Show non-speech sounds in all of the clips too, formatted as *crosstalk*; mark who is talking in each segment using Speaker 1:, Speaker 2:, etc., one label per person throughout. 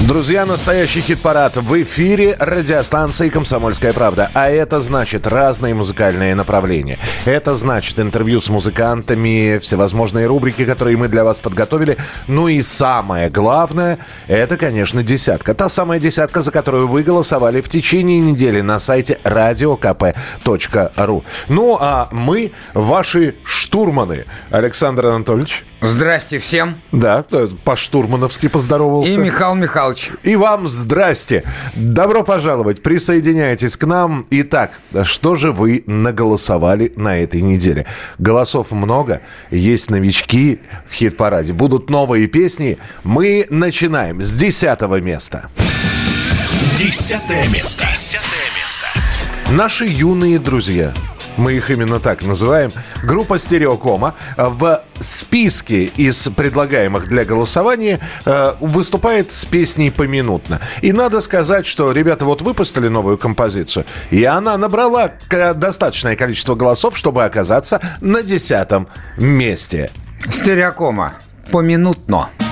Speaker 1: Друзья, настоящий хит-парад в эфире радиостанции «Комсомольская правда». А это значит разные музыкальные направления. Это значит интервью с музыкантами, всевозможные рубрики, которые мы для вас подготовили. Ну и самое главное, это, конечно, десятка. Та самая десятка, за которую вы голосовали в течение недели на сайте radiokp.ru. Ну а мы, ваши штурманы. Александр Анатольевич.
Speaker 2: Здрасте всем.
Speaker 1: Да, по-штурмановски поздоровался.
Speaker 2: И Михаил Михайлович.
Speaker 1: И вам здрасте. Добро пожаловать. Присоединяйтесь к нам. Итак, что же вы наголосовали на этой неделе? Голосов много. Есть новички в хит-параде. Будут новые песни. Мы начинаем с десятого места.
Speaker 3: Десятое место. Десятое место.
Speaker 1: Наши юные друзья – мы их именно так называем, группа «Стереокома» в списке из предлагаемых для голосования э, выступает с песней поминутно. И надо сказать, что ребята вот выпустили новую композицию, и она набрала достаточное количество голосов, чтобы оказаться на десятом месте.
Speaker 2: «Стереокома» поминутно.
Speaker 1: Стереокома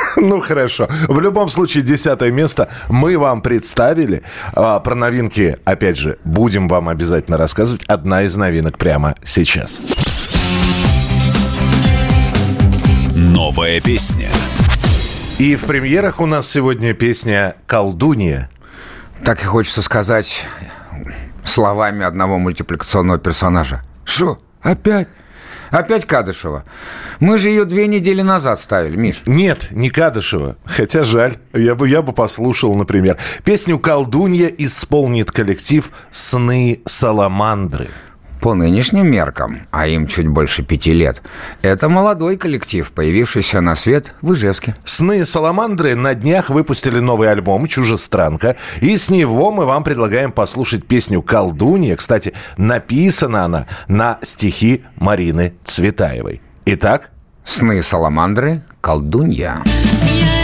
Speaker 1: *laughs*
Speaker 2: Ну,
Speaker 1: хорошо. В любом случае, десятое место мы вам представили. А, про новинки, опять же, будем вам обязательно рассказывать. Одна из новинок прямо сейчас.
Speaker 3: Новая песня.
Speaker 1: И в премьерах у нас сегодня песня «Колдунья».
Speaker 2: Так и хочется сказать словами одного мультипликационного персонажа. Что? Опять? Опять Кадышева. Мы же ее две недели назад ставили, Миш.
Speaker 1: Нет, не Кадышева. Хотя жаль. Я бы, я бы послушал, например. Песню «Колдунья» исполнит коллектив «Сны Саламандры».
Speaker 2: По нынешним меркам, а им чуть больше пяти лет, это молодой коллектив, появившийся на свет в Ижевске.
Speaker 1: «Сны Саламандры» на днях выпустили новый альбом «Чужестранка», и с него мы вам предлагаем послушать песню «Колдунья». Кстати, написана она на стихи Марины Цветаевой. Итак,
Speaker 2: «Сны Саламандры. Колдунья».
Speaker 4: хлебов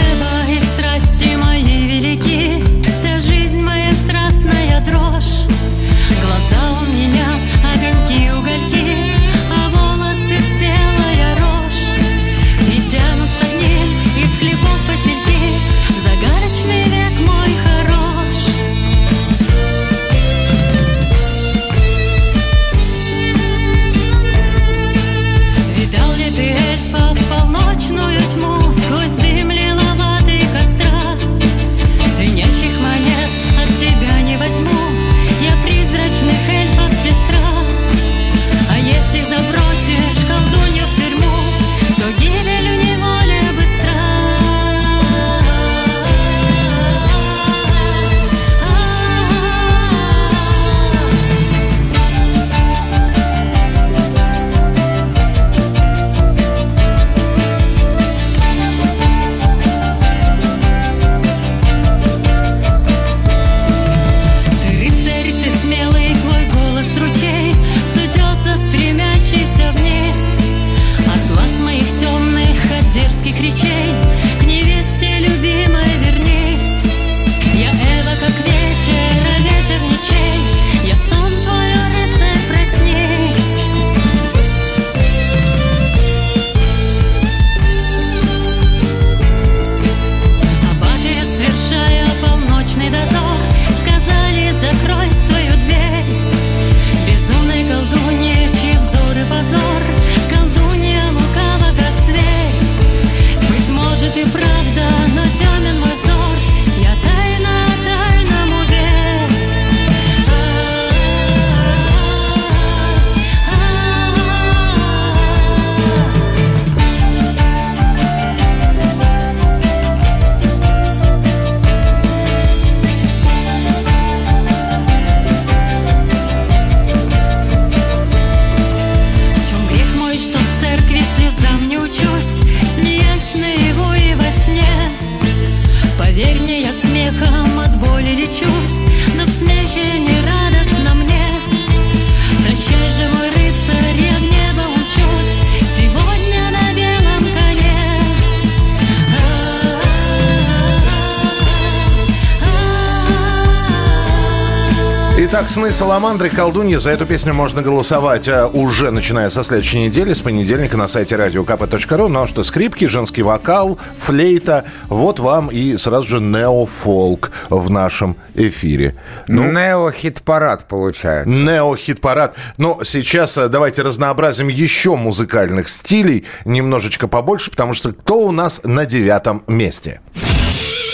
Speaker 1: «Сны Саламандры», «Колдунья». За эту песню можно голосовать э, уже начиная со следующей недели, с понедельника на сайте radiokp.ru. Ну а что, скрипки, женский вокал, флейта. Вот вам и сразу же неофолк в нашем эфире.
Speaker 2: Ну, Нео-хит-парад получается.
Speaker 1: Нео-хит-парад. Но сейчас э, давайте разнообразим еще музыкальных стилей немножечко побольше, потому что кто у нас на девятом месте?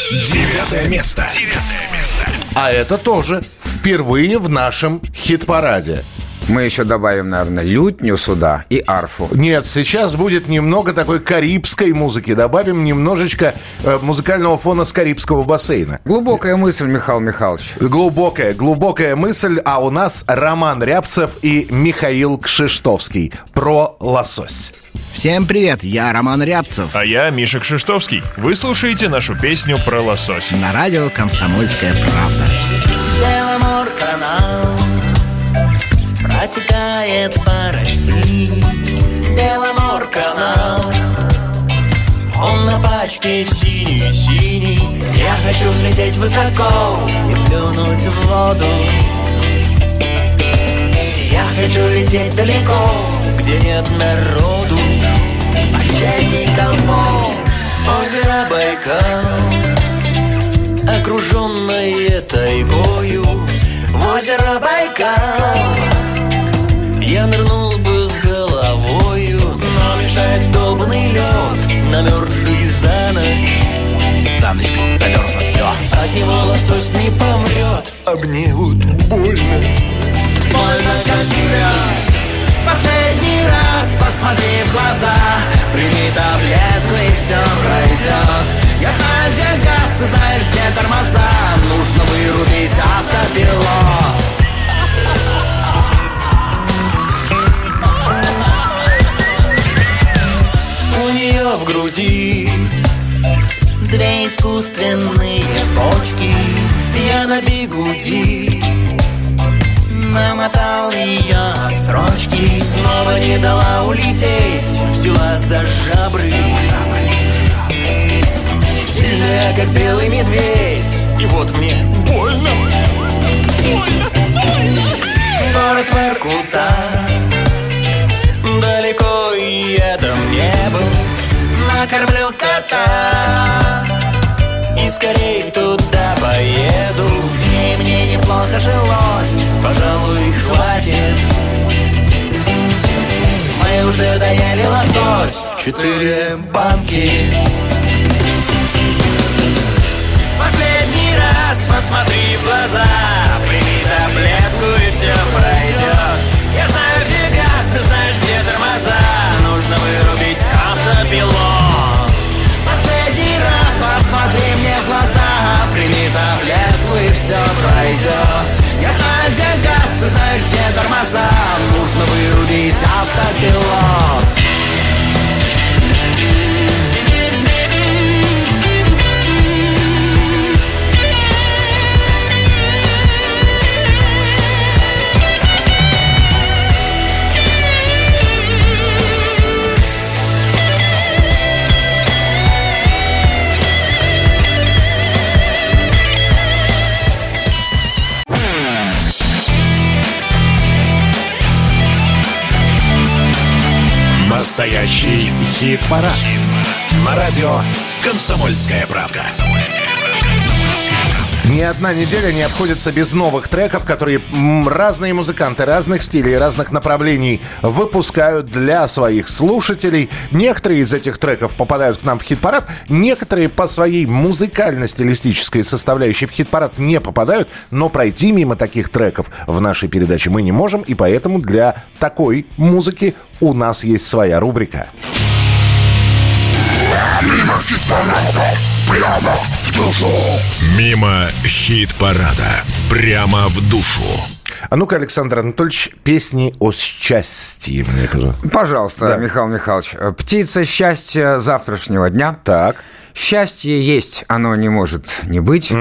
Speaker 3: Девятое место. Девятое место.
Speaker 1: А это тоже впервые в нашем хит-параде.
Speaker 2: Мы еще добавим, наверное, лютню сюда и арфу.
Speaker 1: Нет, сейчас будет немного такой карибской музыки. Добавим немножечко э, музыкального фона с карибского бассейна.
Speaker 2: Глубокая мысль, Михаил Михайлович.
Speaker 1: Глубокая, глубокая мысль. А у нас Роман Рябцев и Михаил Кшиштовский про лосось.
Speaker 4: Всем привет, я Роман Рябцев.
Speaker 5: А я Миша Кшиштовский. Вы слушаете нашу песню про лосось.
Speaker 4: На радио «Комсомольская правда».
Speaker 6: Беломор-канал Протекает по России Беломор-канал Он на пачке синий-синий Я хочу взлететь высоко И плюнуть в воду Я хочу лететь далеко Где нет народу Вообще никого Озеро Байкал Окруженное тайгою. В озеро Байкал. Я нырнул бы с головою Но мешает долбанный лед Намерзший за ночь. За ночь замерзло все От него лосось не помрет А мне вот больно. Больно как грязь раз посмотри в глаза. Прими таблетку и все пройдет Я знаю, где газ, ты знаешь, где тормоза. Нужно вырубить автопилот. У нее в груди Две искусственные почки. Я на бигуди Намотал ее от срочки Снова не дала улететь. Взяла за жабры. Сильная, как белый медведь. И вот мне больно. Больно, больно. Город Воркута. Далеко и я там не был Накормлю кота И скорей туда поеду. С ней мне неплохо жилось Пожалуй, хватит. Мы уже доели лосось Четыре банки. Последний раз посмотри в глаза Прими таблетку и все пройдет Я знаю, где газ, ты знаешь, где тормоза. Нужно вырубить автопилот ты знаешь, где тормоза? Нужно вырубить автопилот
Speaker 3: Настоящий хит-парад. На радио «Комсомольская правда».
Speaker 1: Ни одна неделя не обходится без новых треков, которые разные музыканты разных стилей, разных направлений выпускают для своих слушателей. Некоторые из этих треков попадают к нам в хит-парад, некоторые по своей музыкально-стилистической составляющей в хит-парад не попадают, но пройти мимо таких треков в нашей передаче мы не можем, и поэтому для такой музыки у нас есть своя рубрика.
Speaker 3: Мимо хит-парада. Прямо в душу.
Speaker 1: А ну-ка, Александр Анатольевич, песни о счастье мне, пожалуйста.
Speaker 2: Пожалуйста,
Speaker 1: Да.
Speaker 2: Михаил Михайлович. э, Птица счастья завтрашнего дня.
Speaker 1: Так.
Speaker 2: Счастье есть, оно не может не быть.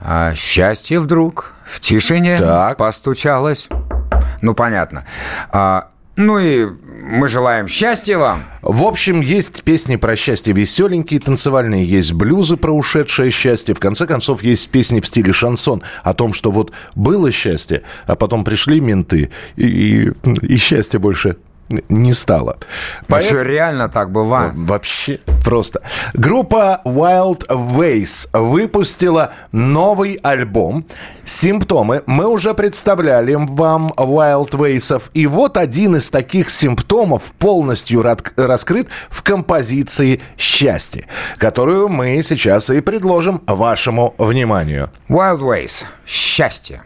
Speaker 2: А счастье вдруг в тишине
Speaker 1: Так.
Speaker 2: постучалось. Ну, понятно. А, Ну и мы желаем счастья вам.
Speaker 1: В общем, есть песни про счастье веселенькие, танцевальные, есть блюзы про ушедшее счастье. В конце концов, есть песни в стиле шансон о том, что вот было счастье, а потом пришли менты, и, и, и счастья больше не стало.
Speaker 2: А что, реально так бывает?
Speaker 1: Вообще просто. Группа Wild Ways выпустила новый альбом «Симптомы». Мы уже представляли вам Wild Ways. И вот один из таких симптомов полностью раскрыт в композиции «Счастье», которую мы сейчас и предложим вашему вниманию.
Speaker 2: Wild Ways. Счастье.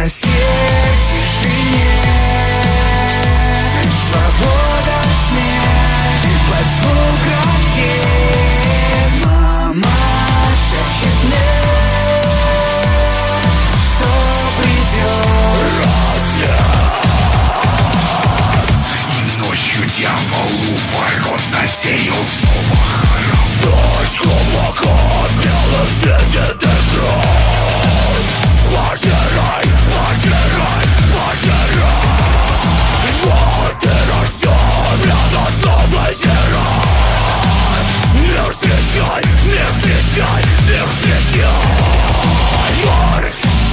Speaker 6: Счастье в тишине Свобода смерть под звук ракет Мама шепчет мне Что придет
Speaker 3: Ночью дьяволу ворот затеял снова. Хоровод глубоко белым светит экран Пожирай, пожирай, пожирай Вот и растет радостного тиран Мир встречай, мир встречай, мир встречай Марш!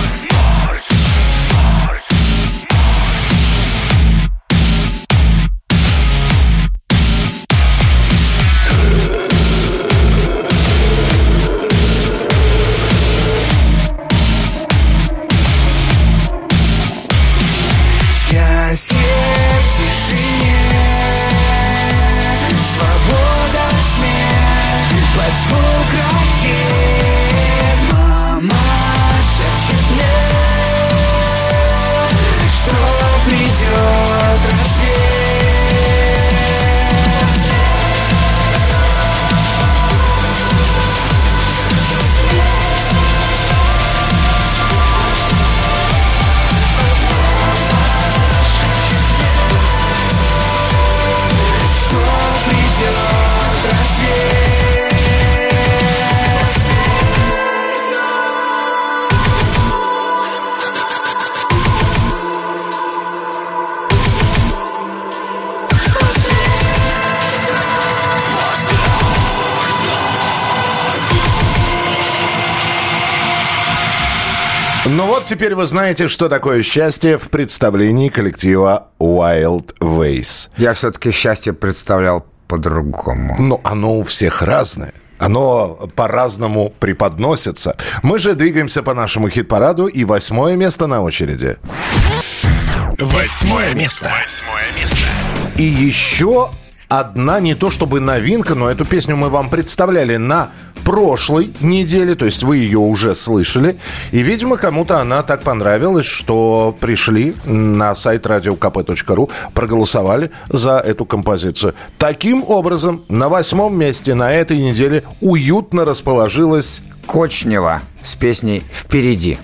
Speaker 1: Теперь вы знаете, что такое счастье в представлении коллектива Wild Ways.
Speaker 2: Я все-таки счастье представлял по-другому.
Speaker 1: Ну, оно у всех разное. Оно по-разному преподносится. Мы же двигаемся по нашему хит-параду, и восьмое место на очереди.
Speaker 3: Восьмое место. Восьмое место.
Speaker 1: И еще одна не то чтобы новинка, но эту песню мы вам представляли на прошлой неделе, то есть вы ее уже слышали. И, видимо, кому-то она так понравилась, что пришли на сайт radiokp.ru, проголосовали за эту композицию. Таким образом, на восьмом месте на этой неделе уютно расположилась
Speaker 2: Кочнева с песней «Впереди».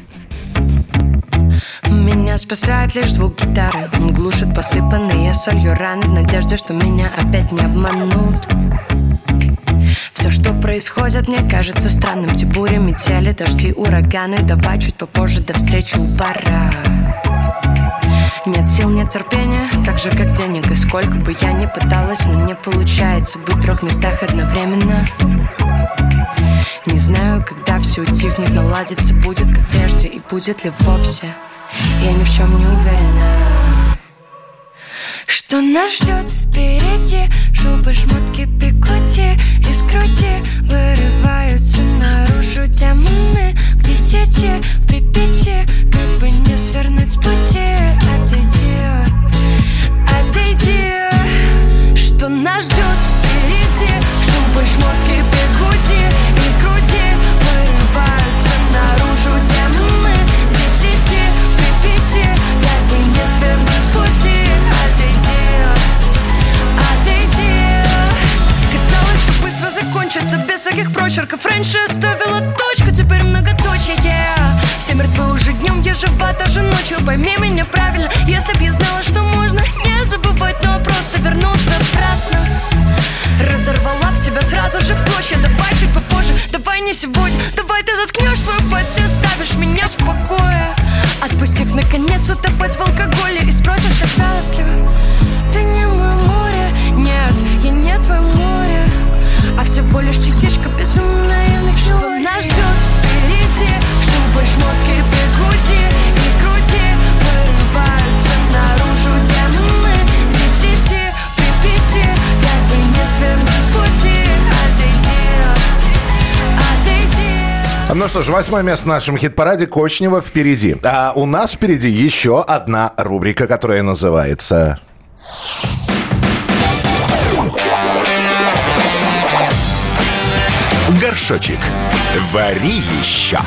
Speaker 7: Меня спасает лишь звук гитары. Он глушит посыпанные солью раны В надежде, что меня опять не обманут. Все, что происходит, мне кажется странным. Те бури, метели, дожди, ураганы. Давай чуть попозже, до встречи у пора нет сил, нет терпения, так же как денег. И сколько бы я ни пыталась, но не получается Быть в трех местах одновременно. Не знаю, когда все утихнет, наладится Будет как прежде и будет ли вовсе Я ни в чем не уверена. Что нас ждет впереди? Шубы, шмотки, бикути Из груди вырываются наружу демоны К десяти в Припяти Как бы не свернуть с пути. Отойди, отойди. Что нас ждет впереди? Шубы, шмотки, Пойми меня правильно, если б я знала, что можно Не забывать, но просто вернуться обратно. Разорвала б себя сразу же в клочья Давай чуть не сегодня Давай ты заткнешь свою пасть и оставишь меня в покое. Отпустив наконец утопать в алкоголе И спросишь, так счастлива. Ты не мое море, нет, я не твое море А всего лишь частичка безумно
Speaker 1: Ну что ж, восьмое место в нашем хит-параде Кочнева впереди. А у нас впереди еще одна рубрика, которая называется...
Speaker 3: Горшочек. Вари еще.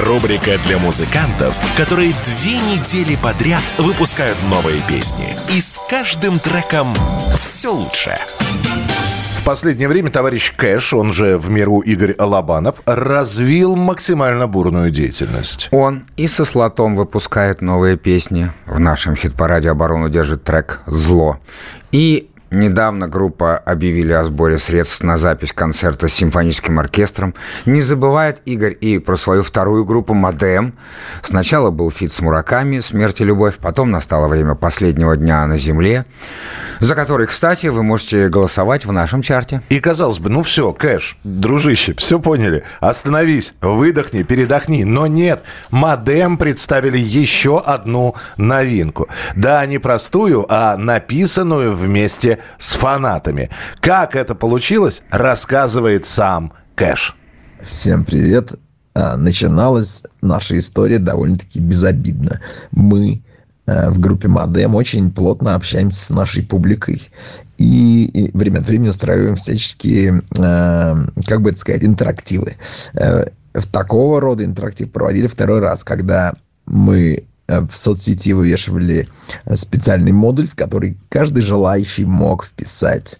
Speaker 3: Рубрика для музыкантов, которые две недели подряд выпускают новые песни. И с каждым треком все лучше.
Speaker 1: Последнее время товарищ Кэш, он же в миру Игорь Лобанов, развил максимально бурную деятельность.
Speaker 2: Он и со «Слотом» выпускает новые песни. В нашем хит-параде оборону держит трек «Зло». И Недавно группа объявили о сборе средств на запись концерта с симфоническим оркестром. Не забывает Игорь и про свою вторую группу «Модем». Сначала был feat с Мураками «Смерть и любовь», потом настало время последнего дня на земле, за который, кстати, вы можете голосовать в нашем чарте.
Speaker 1: И казалось бы, ну все, Кэш, дружище, все поняли. Остановись, выдохни, передохни. Но нет, Модем представили еще одну новинку. Да, не простую, а написанную вместе с фанатами. Как это получилось, рассказывает сам Кэш.
Speaker 8: Всем привет. А, Начиналась наша история довольно-таки безобидно. Мы э, в группе Модем очень плотно общаемся с нашей публикой. И, время от времени устраиваем всяческие, э, как бы это сказать, интерактивы. Э, в такого рода интерактив проводили второй раз, когда мы в соцсети вывешивали специальный модуль, в который каждый желающий мог вписать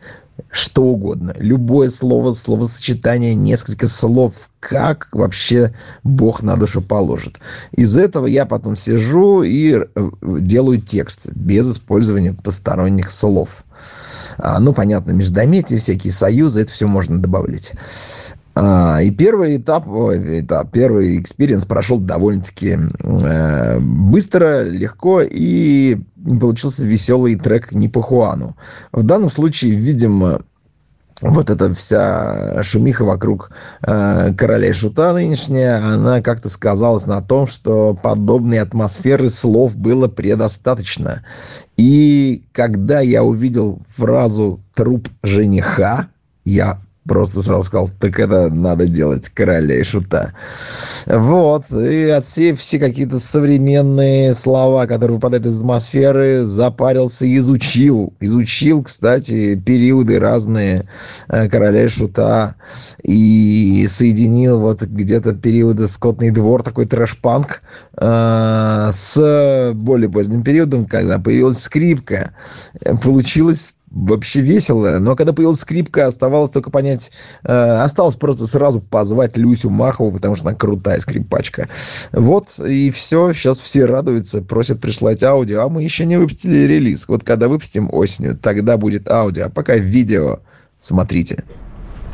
Speaker 8: что угодно. Любое слово, словосочетание, несколько слов, как вообще Бог на душу положит. Из этого я потом сижу и э, делаю текст без использования посторонних слов. А, ну, понятно, междометия, всякие союзы, это все можно добавлять. А, и первый этап, этап, первый experience прошел довольно-таки э, быстро, легко и получился веселый трек не по Хуану. В данном случае, видимо, вот эта вся шумиха вокруг э, короля и шута нынешняя, она как-то сказалась на том, что подобной атмосферы слов было предостаточно. И когда я увидел фразу «труп жениха», я просто сразу сказал, так это надо делать короля и шута. Вот, и отсеяв все какие-то современные слова, которые выпадают из атмосферы, запарился изучил. Изучил, кстати, периоды разные э, короля и шута. И соединил вот где-то периоды скотный двор, такой трэш-панк, э, с более поздним периодом, когда появилась скрипка. Получилось вообще весело. Но когда появилась скрипка, оставалось только понять... Э, осталось просто сразу позвать Люсю Махову, потому что она крутая скрипачка. Вот, и все. Сейчас все радуются, просят прислать аудио. А мы еще не выпустили релиз. Вот когда выпустим осенью, тогда будет аудио. А пока видео. Смотрите.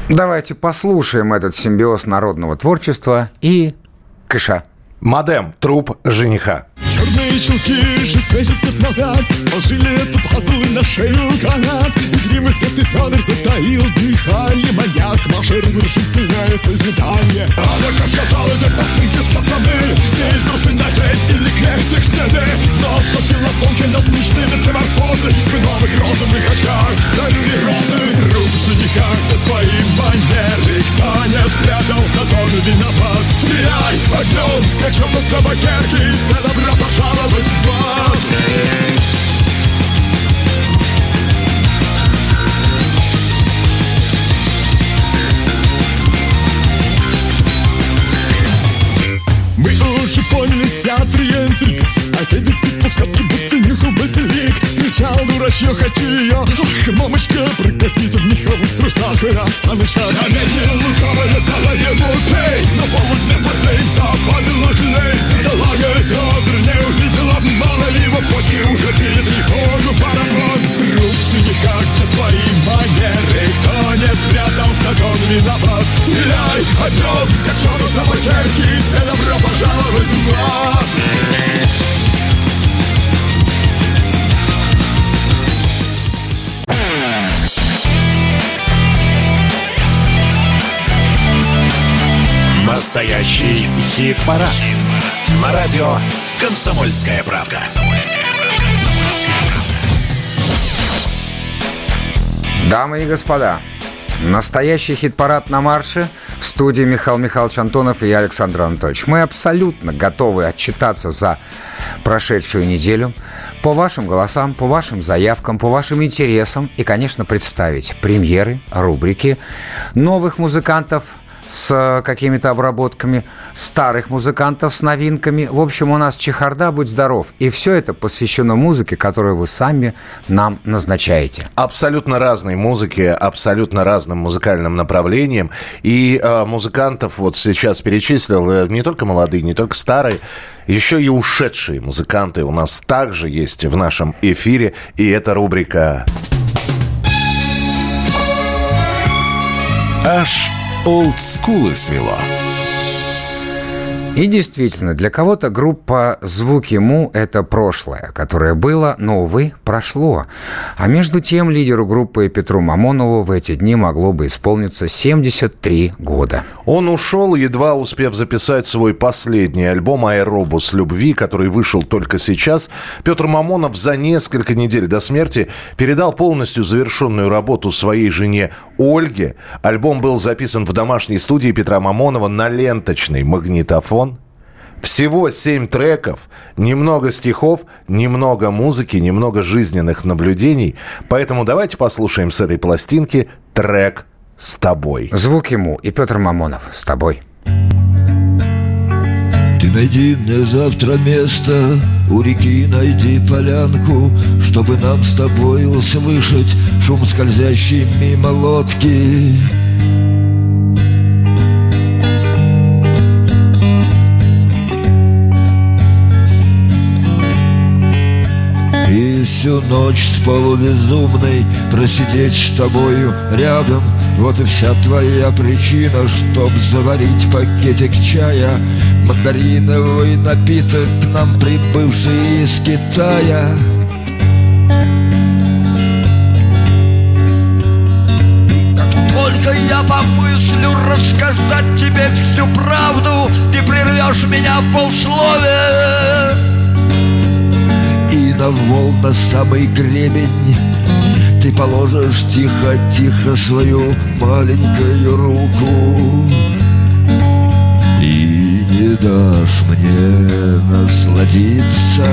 Speaker 2: Давайте послушаем этот симбиоз народного творчества и кыша.
Speaker 1: Модем. Труп жениха.
Speaker 9: Черные чулки шесть месяцев назад. Положили эту пазл на шею канат Игривый скрытый Федор затаил дыхание. Маньяк Маша разрушительное созидание. Она как сказал, это пацанки сатаны Есть трусы надеть или крестик сняли Но ступила тонкий над мечты метаморфозы В новых розовых очках дарили розы. Труп жениха, все твои манеры Кто не спрятался, тоже виноват. Стреляй огнем, как черный с табакерки Все добро Мы уже поняли театр и интриг Опять типа в сказке будто нюхал базилик Хотел дурачью, хочу ее Ах, мамочка, прокатите в меховых трусах. Росаныча а Намеки лукавая дала ему пей. Но волос не платей, добавила клей Долага Федор не увидел обмана Его почки уже били тревогу барабан Рук синиха, все твои манеры? Кто не спрятался, он виноват. Стреляй, огнем, как черт собаки Все добро пожаловать в ад
Speaker 3: Хит-парад. На радио «Комсомольская правка».
Speaker 2: Дамы и господа, настоящий хит-парад на марше в студии Михаил Михайлович Антонов и я, Александр Анатольевич. Мы абсолютно готовы отчитаться за прошедшую неделю по вашим голосам, по вашим заявкам, по вашим интересам и, конечно, представить премьеры, рубрики новых музыкантов – с какими-то обработками старых музыкантов с новинками. В общем, у нас чехарда, будь здоров. И все это посвящено музыке, которую вы сами нам назначаете.
Speaker 1: Абсолютно разной музыке, абсолютно разным музыкальным направлениям. И э, музыкантов вот сейчас перечислил э, не только молодые, не только старые, еще и ушедшие музыканты у нас также есть в нашем эфире. И это рубрика...
Speaker 3: Аж олдскулы свело.
Speaker 2: И действительно, для кого-то группа «Звуки Му» — это прошлое, которое было, но, увы, прошло. А между тем лидеру группы Петру Мамонову в эти дни могло бы исполниться 73 года.
Speaker 1: Он ушел, едва успев записать свой последний альбом «Аэробус любви», который вышел только сейчас. Петр Мамонов за несколько недель до смерти передал полностью завершенную работу своей жене Ольге. Альбом был записан в домашней студии Петра Мамонова на ленточный магнитофон. Всего семь треков, немного стихов, немного музыки, немного жизненных наблюдений. Поэтому давайте послушаем с этой пластинки трек «С тобой».
Speaker 2: Звук ему и Петр Мамонов «С тобой».
Speaker 10: Ты найди мне завтра место У реки найди полянку Чтобы нам с тобой услышать Шум скользящей мимо лодки Всю ночь с полубезумной Просидеть с тобою рядом. Вот и вся твоя причина Чтоб заварить пакетик чая. Мандариновый напиток К нам прибывший из Китая. Только я помыслю рассказать тебе всю правду Ты прервешь меня в на волна самый гребень. Ты положишь тихо-тихо свою маленькую руку И не дашь мне насладиться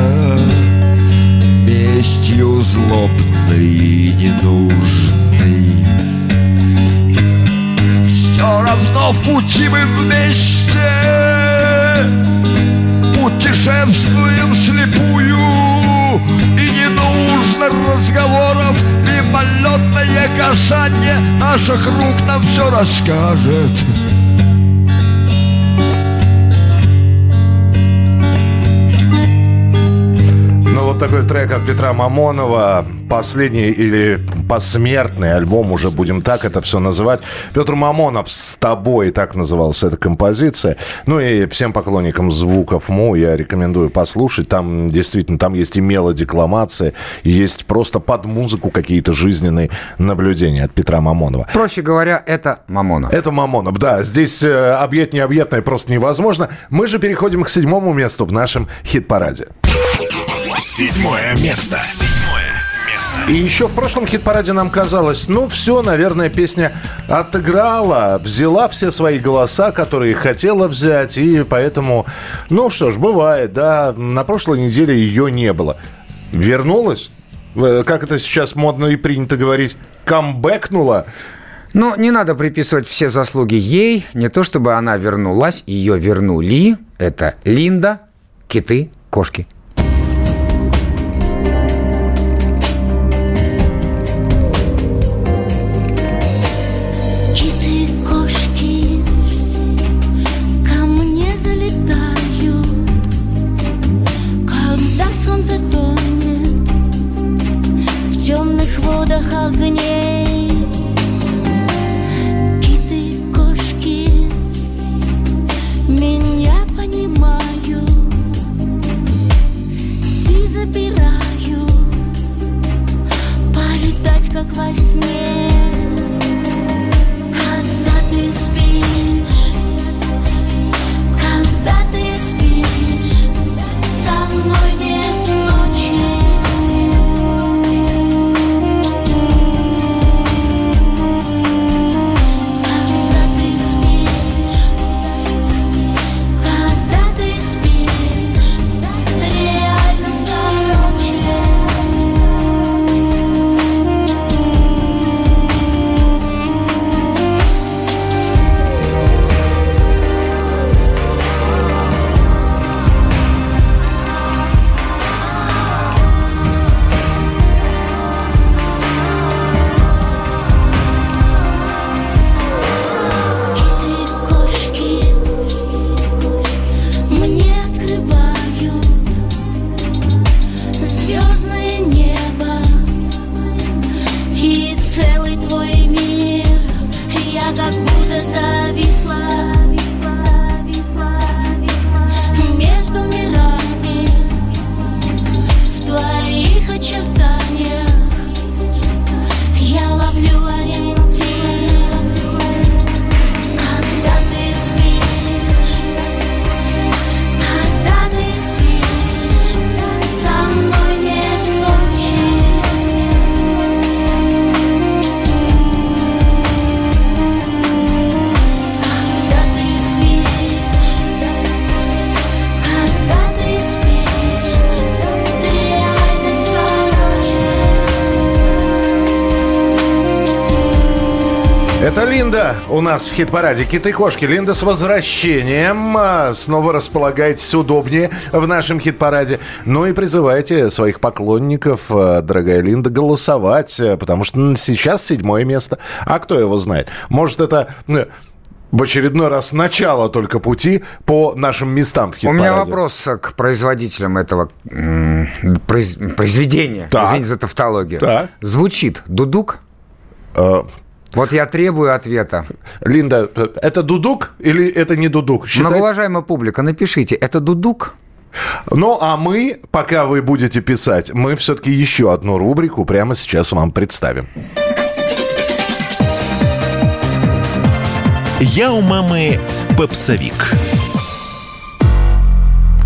Speaker 10: Местью злобной и ненужной. Все равно в пути мы вместе Путешествуем слепую И не нужно разговоров Мимолетное касание Наших рук нам все расскажет
Speaker 1: вот такой трек от Петра Мамонова. Последний или посмертный альбом, уже будем так это все называть. Петр Мамонов «С тобой», так называлась эта композиция. Ну и всем поклонникам звуков Му я рекомендую послушать. Там действительно, там есть и мелодикламация, и есть просто под музыку какие-то жизненные наблюдения от Петра Мамонова.
Speaker 2: Проще говоря, это Мамонов.
Speaker 1: Это Мамонов, да. Здесь э, объять необъятное просто невозможно. Мы же переходим к седьмому месту в нашем хит-параде.
Speaker 3: Седьмое место. Седьмое место.
Speaker 1: И еще в прошлом хит-параде нам казалось, ну все, наверное, песня отыграла, взяла все свои голоса, которые хотела взять, и поэтому, ну что ж, бывает, да, на прошлой неделе ее не было. Вернулась, Э, как это сейчас модно и принято говорить, камбэкнула.
Speaker 2: Но не надо приписывать все заслуги ей. Не то чтобы она вернулась, ее вернули. Это Линда, киты, кошки.
Speaker 1: У нас в хит-параде «Киты-кошки». Линда, с возвращением. А, Снова располагайтесь удобнее в нашем хит-параде. Ну и призывайте своих поклонников, а, дорогая Линда, голосовать, а, потому что сейчас седьмое место. А кто его знает? Может, это в очередной раз начало только пути по нашим местам в
Speaker 2: У
Speaker 1: хит-параде.
Speaker 2: меня вопрос к производителям этого произ- произведения.
Speaker 1: Так.
Speaker 2: Извините за тавтологию.
Speaker 1: Так.
Speaker 2: Звучит дудук?
Speaker 1: Э,
Speaker 2: Вот я требую ответа.
Speaker 1: Линда, это дудук или это не дудук? Считай-
Speaker 2: Многоуважаемая публика, напишите, это дудук?
Speaker 1: Ну, а мы, пока вы будете писать, мы все-таки еще одну рубрику прямо сейчас вам представим.
Speaker 3: Я у мамы попсовик.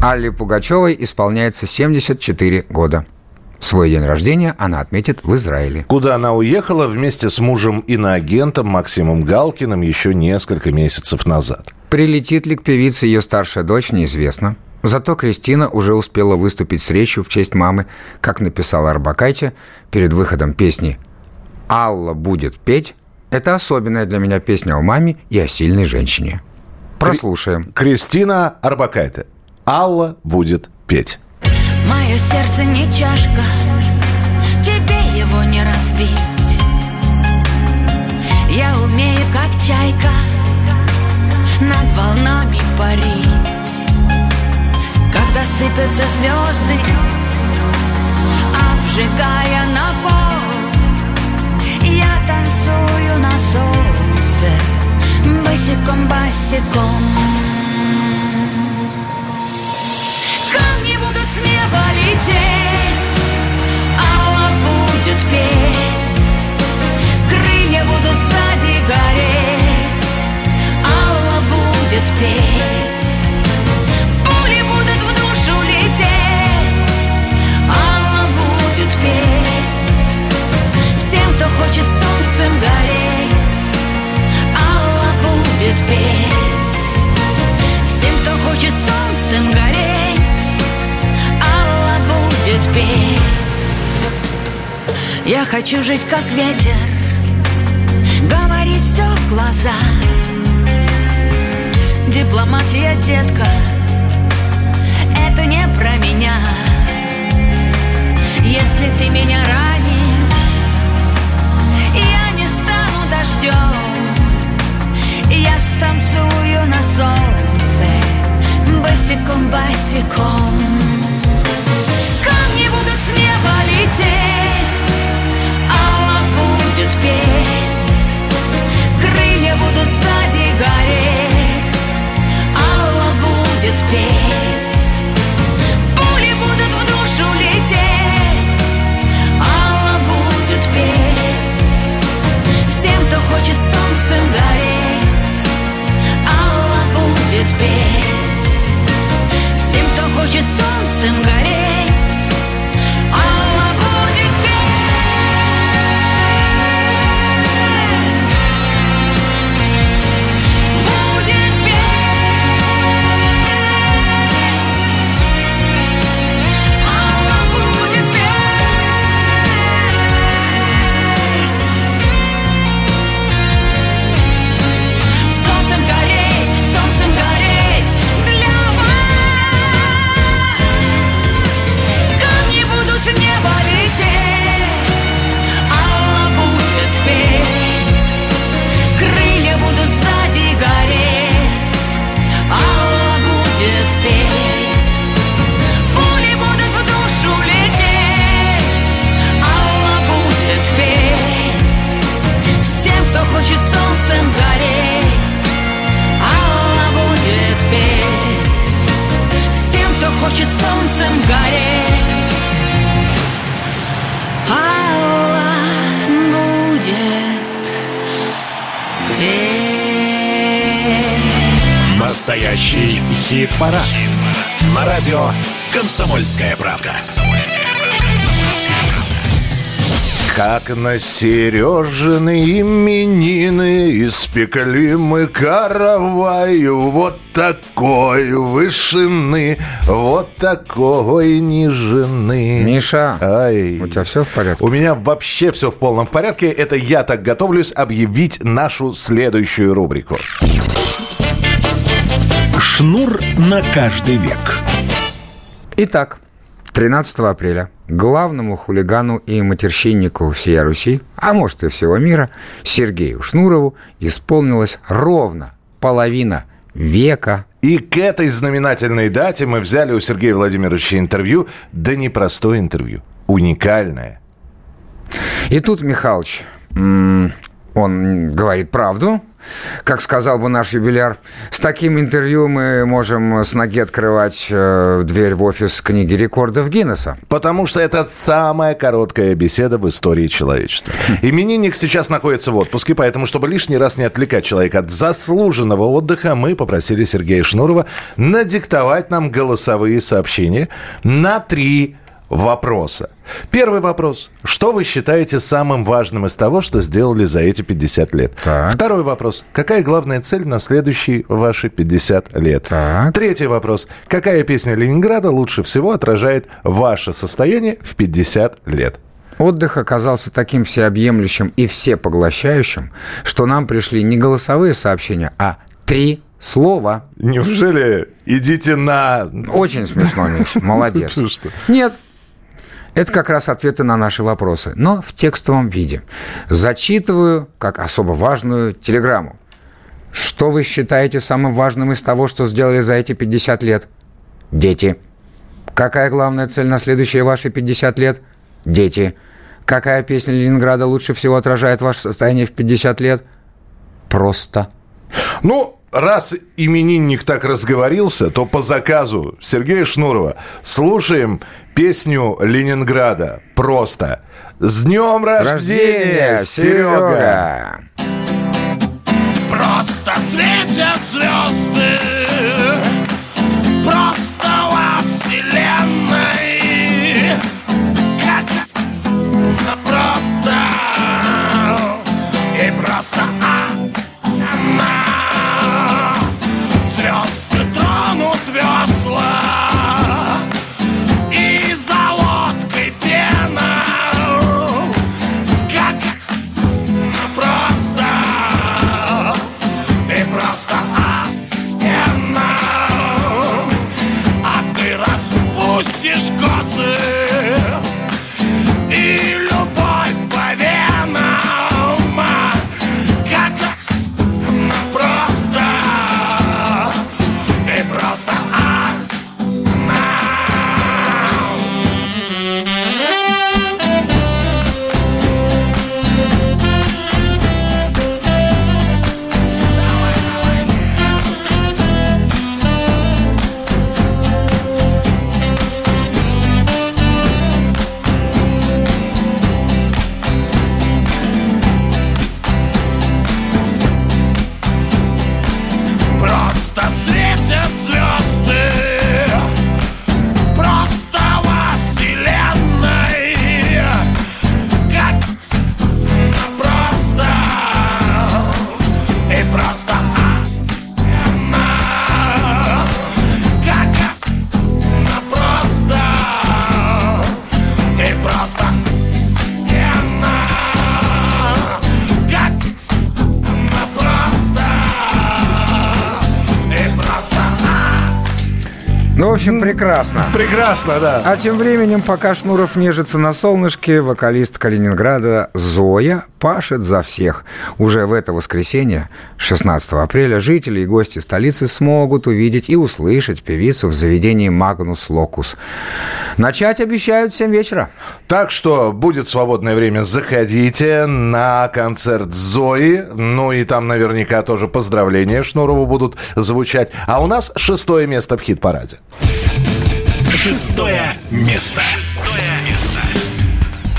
Speaker 2: Алле Пугачевой исполняется 74 года. Свой день рождения она отметит в Израиле.
Speaker 1: Куда она уехала вместе с мужем-иноагентом Максимом Галкиным еще несколько месяцев назад.
Speaker 2: Прилетит ли к певице ее старшая дочь, неизвестно. Зато Кристина уже успела выступить с речью в честь мамы, как написала Арбакайте перед выходом песни «Алла будет петь». Это особенная для меня песня о маме и о сильной женщине. Прослушаем.
Speaker 1: Кристина Арбакайте. Алла будет петь.
Speaker 11: Мое сердце не чашка, тебе его не разбить. Я умею, как чайка, над волнами парить. Когда сыпятся звезды, обжигая на пол, я танцую на солнце, босиком-босиком. Лететь, будет петь, крылья будут сзади гореть, Алла будет петь, пули будут в душу лететь, Алла будет петь, всем, кто хочет солнцем гореть, Алла будет петь, всем, кто хочет солнцем гореть. Петь Я хочу жить как ветер Говорить все в глаза. Дипломатия, детка Это не про меня. Если ты меня ранишь Я не стану дождем Я станцую на солнце Босиком, лететь Алла будет петь Крылья будут сзади гореть Алла будет петь. Пули будут в душу лететь Алла будет петь. Всем, кто хочет солнцем гореть Алла будет петь. Всем, кто хочет солнцем гореть
Speaker 3: Настоящий хит-парад. На радио «Комсомольская правда».
Speaker 1: Как на Сережины именины Испекли мы караваю Вот такой вышины Вот такой нижины
Speaker 2: Миша,
Speaker 1: Ай.
Speaker 2: у тебя все в порядке?
Speaker 1: У меня вообще все в полном порядке. Это я так готовлюсь объявить нашу следующую рубрику.
Speaker 3: Шнур на каждый век.
Speaker 2: Итак, 13 апреля главному хулигану и матерщиннику всей Руси, а может и всего мира, Сергею Шнурову исполнилось ровно половина века.
Speaker 1: И к этой знаменательной дате мы взяли у Сергея Владимировича интервью, да не простое интервью, уникальное.
Speaker 2: И тут Михалыч, он говорит правду, как сказал бы наш юбиляр. С таким интервью мы можем с ноги открывать э, дверь в офис книги рекордов Гиннесса.
Speaker 1: Потому что это самая короткая беседа в истории человечества. Именинник сейчас находится в отпуске, поэтому, чтобы лишний раз не отвлекать человека от заслуженного отдыха, мы попросили Сергея Шнурова надиктовать нам голосовые сообщения на три вопроса. Первый вопрос. Что вы считаете самым важным из того, что сделали за эти 50 лет?
Speaker 2: Так.
Speaker 1: Второй вопрос. Какая главная цель на следующие ваши 50 лет?
Speaker 2: Так.
Speaker 1: Третий вопрос. Какая песня Ленинграда лучше всего отражает ваше состояние в 50 лет?
Speaker 2: Отдых оказался таким всеобъемлющим и всепоглощающим, что нам пришли не голосовые сообщения, а три слова.
Speaker 1: Неужели идите на...
Speaker 2: Очень смешно, Миш, молодец. *laughs*
Speaker 1: Что?
Speaker 2: Нет, это как раз ответы на наши вопросы, но в текстовом виде. Зачитываю как особо важную телеграмму. Что вы считаете самым важным из того, что сделали за эти 50 лет? Дети. Какая главная цель на следующие ваши 50 лет? Дети. Какая песня Ленинграда лучше всего отражает ваше состояние в 50 лет? Просто.
Speaker 1: Ну, раз именинник так разговорился, то по заказу Сергея Шнурова слушаем песню Ленинграда. Просто. С днем рождения, Серега!
Speaker 12: Просто светят звезды Просто
Speaker 2: общем, прекрасно.
Speaker 1: Прекрасно, да.
Speaker 2: А тем временем, пока Шнуров нежится на солнышке, вокалист Калининграда Зоя пашет за всех. Уже в это воскресенье, 16 апреля, жители и гости столицы смогут увидеть и услышать певицу в заведении «Магнус Локус». Начать обещают в 7 вечера.
Speaker 1: Так что будет свободное время, заходите на концерт Зои. Ну и там наверняка тоже поздравления Шнурову будут звучать. А у нас шестое место в хит-параде.
Speaker 3: Шестое место. Шестое место.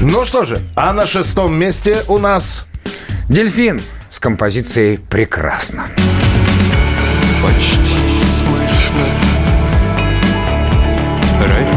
Speaker 1: Ну что же, а на шестом месте у нас...
Speaker 2: «Дельфин» с композицией «Прекрасно».
Speaker 13: Почти слышно Роняла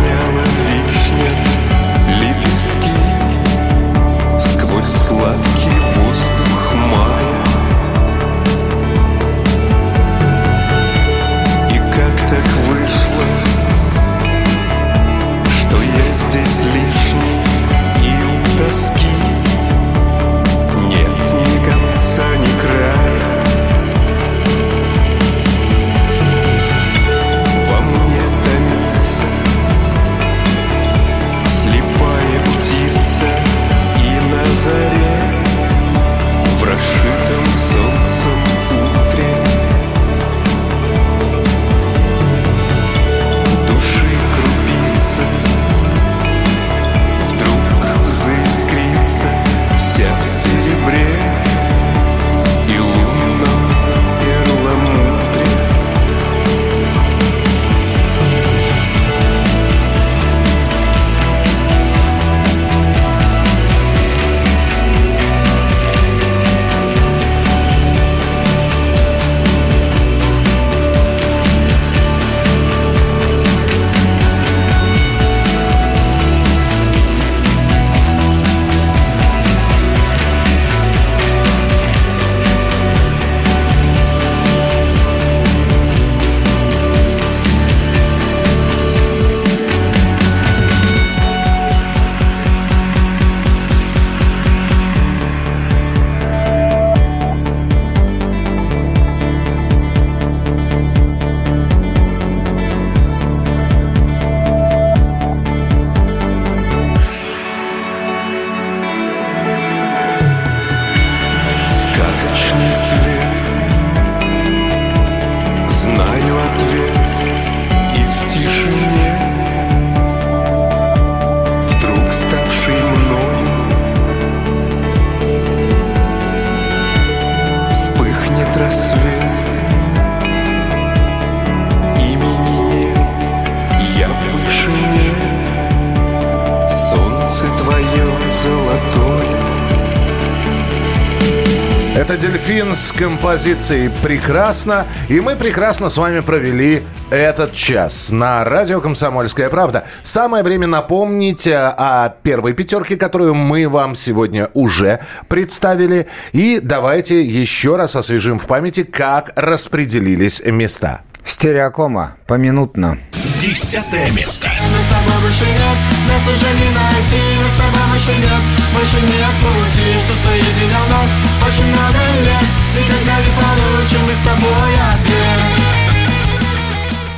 Speaker 1: с композицией «Прекрасно». И мы прекрасно с вами провели этот час на радио «Комсомольская правда». Самое время напомнить э, о первой пятерке, которую мы вам сегодня уже представили. И давайте еще раз освежим в памяти, как распределились места.
Speaker 2: Стереокома поминутно.
Speaker 12: Десятое место.
Speaker 6: Нас с тобой больше нет, нас уже не найти. Нас с тобой больше нет, больше нет пути Что соединял нас очень много лет. Никогда не получим мы с тобой ответ.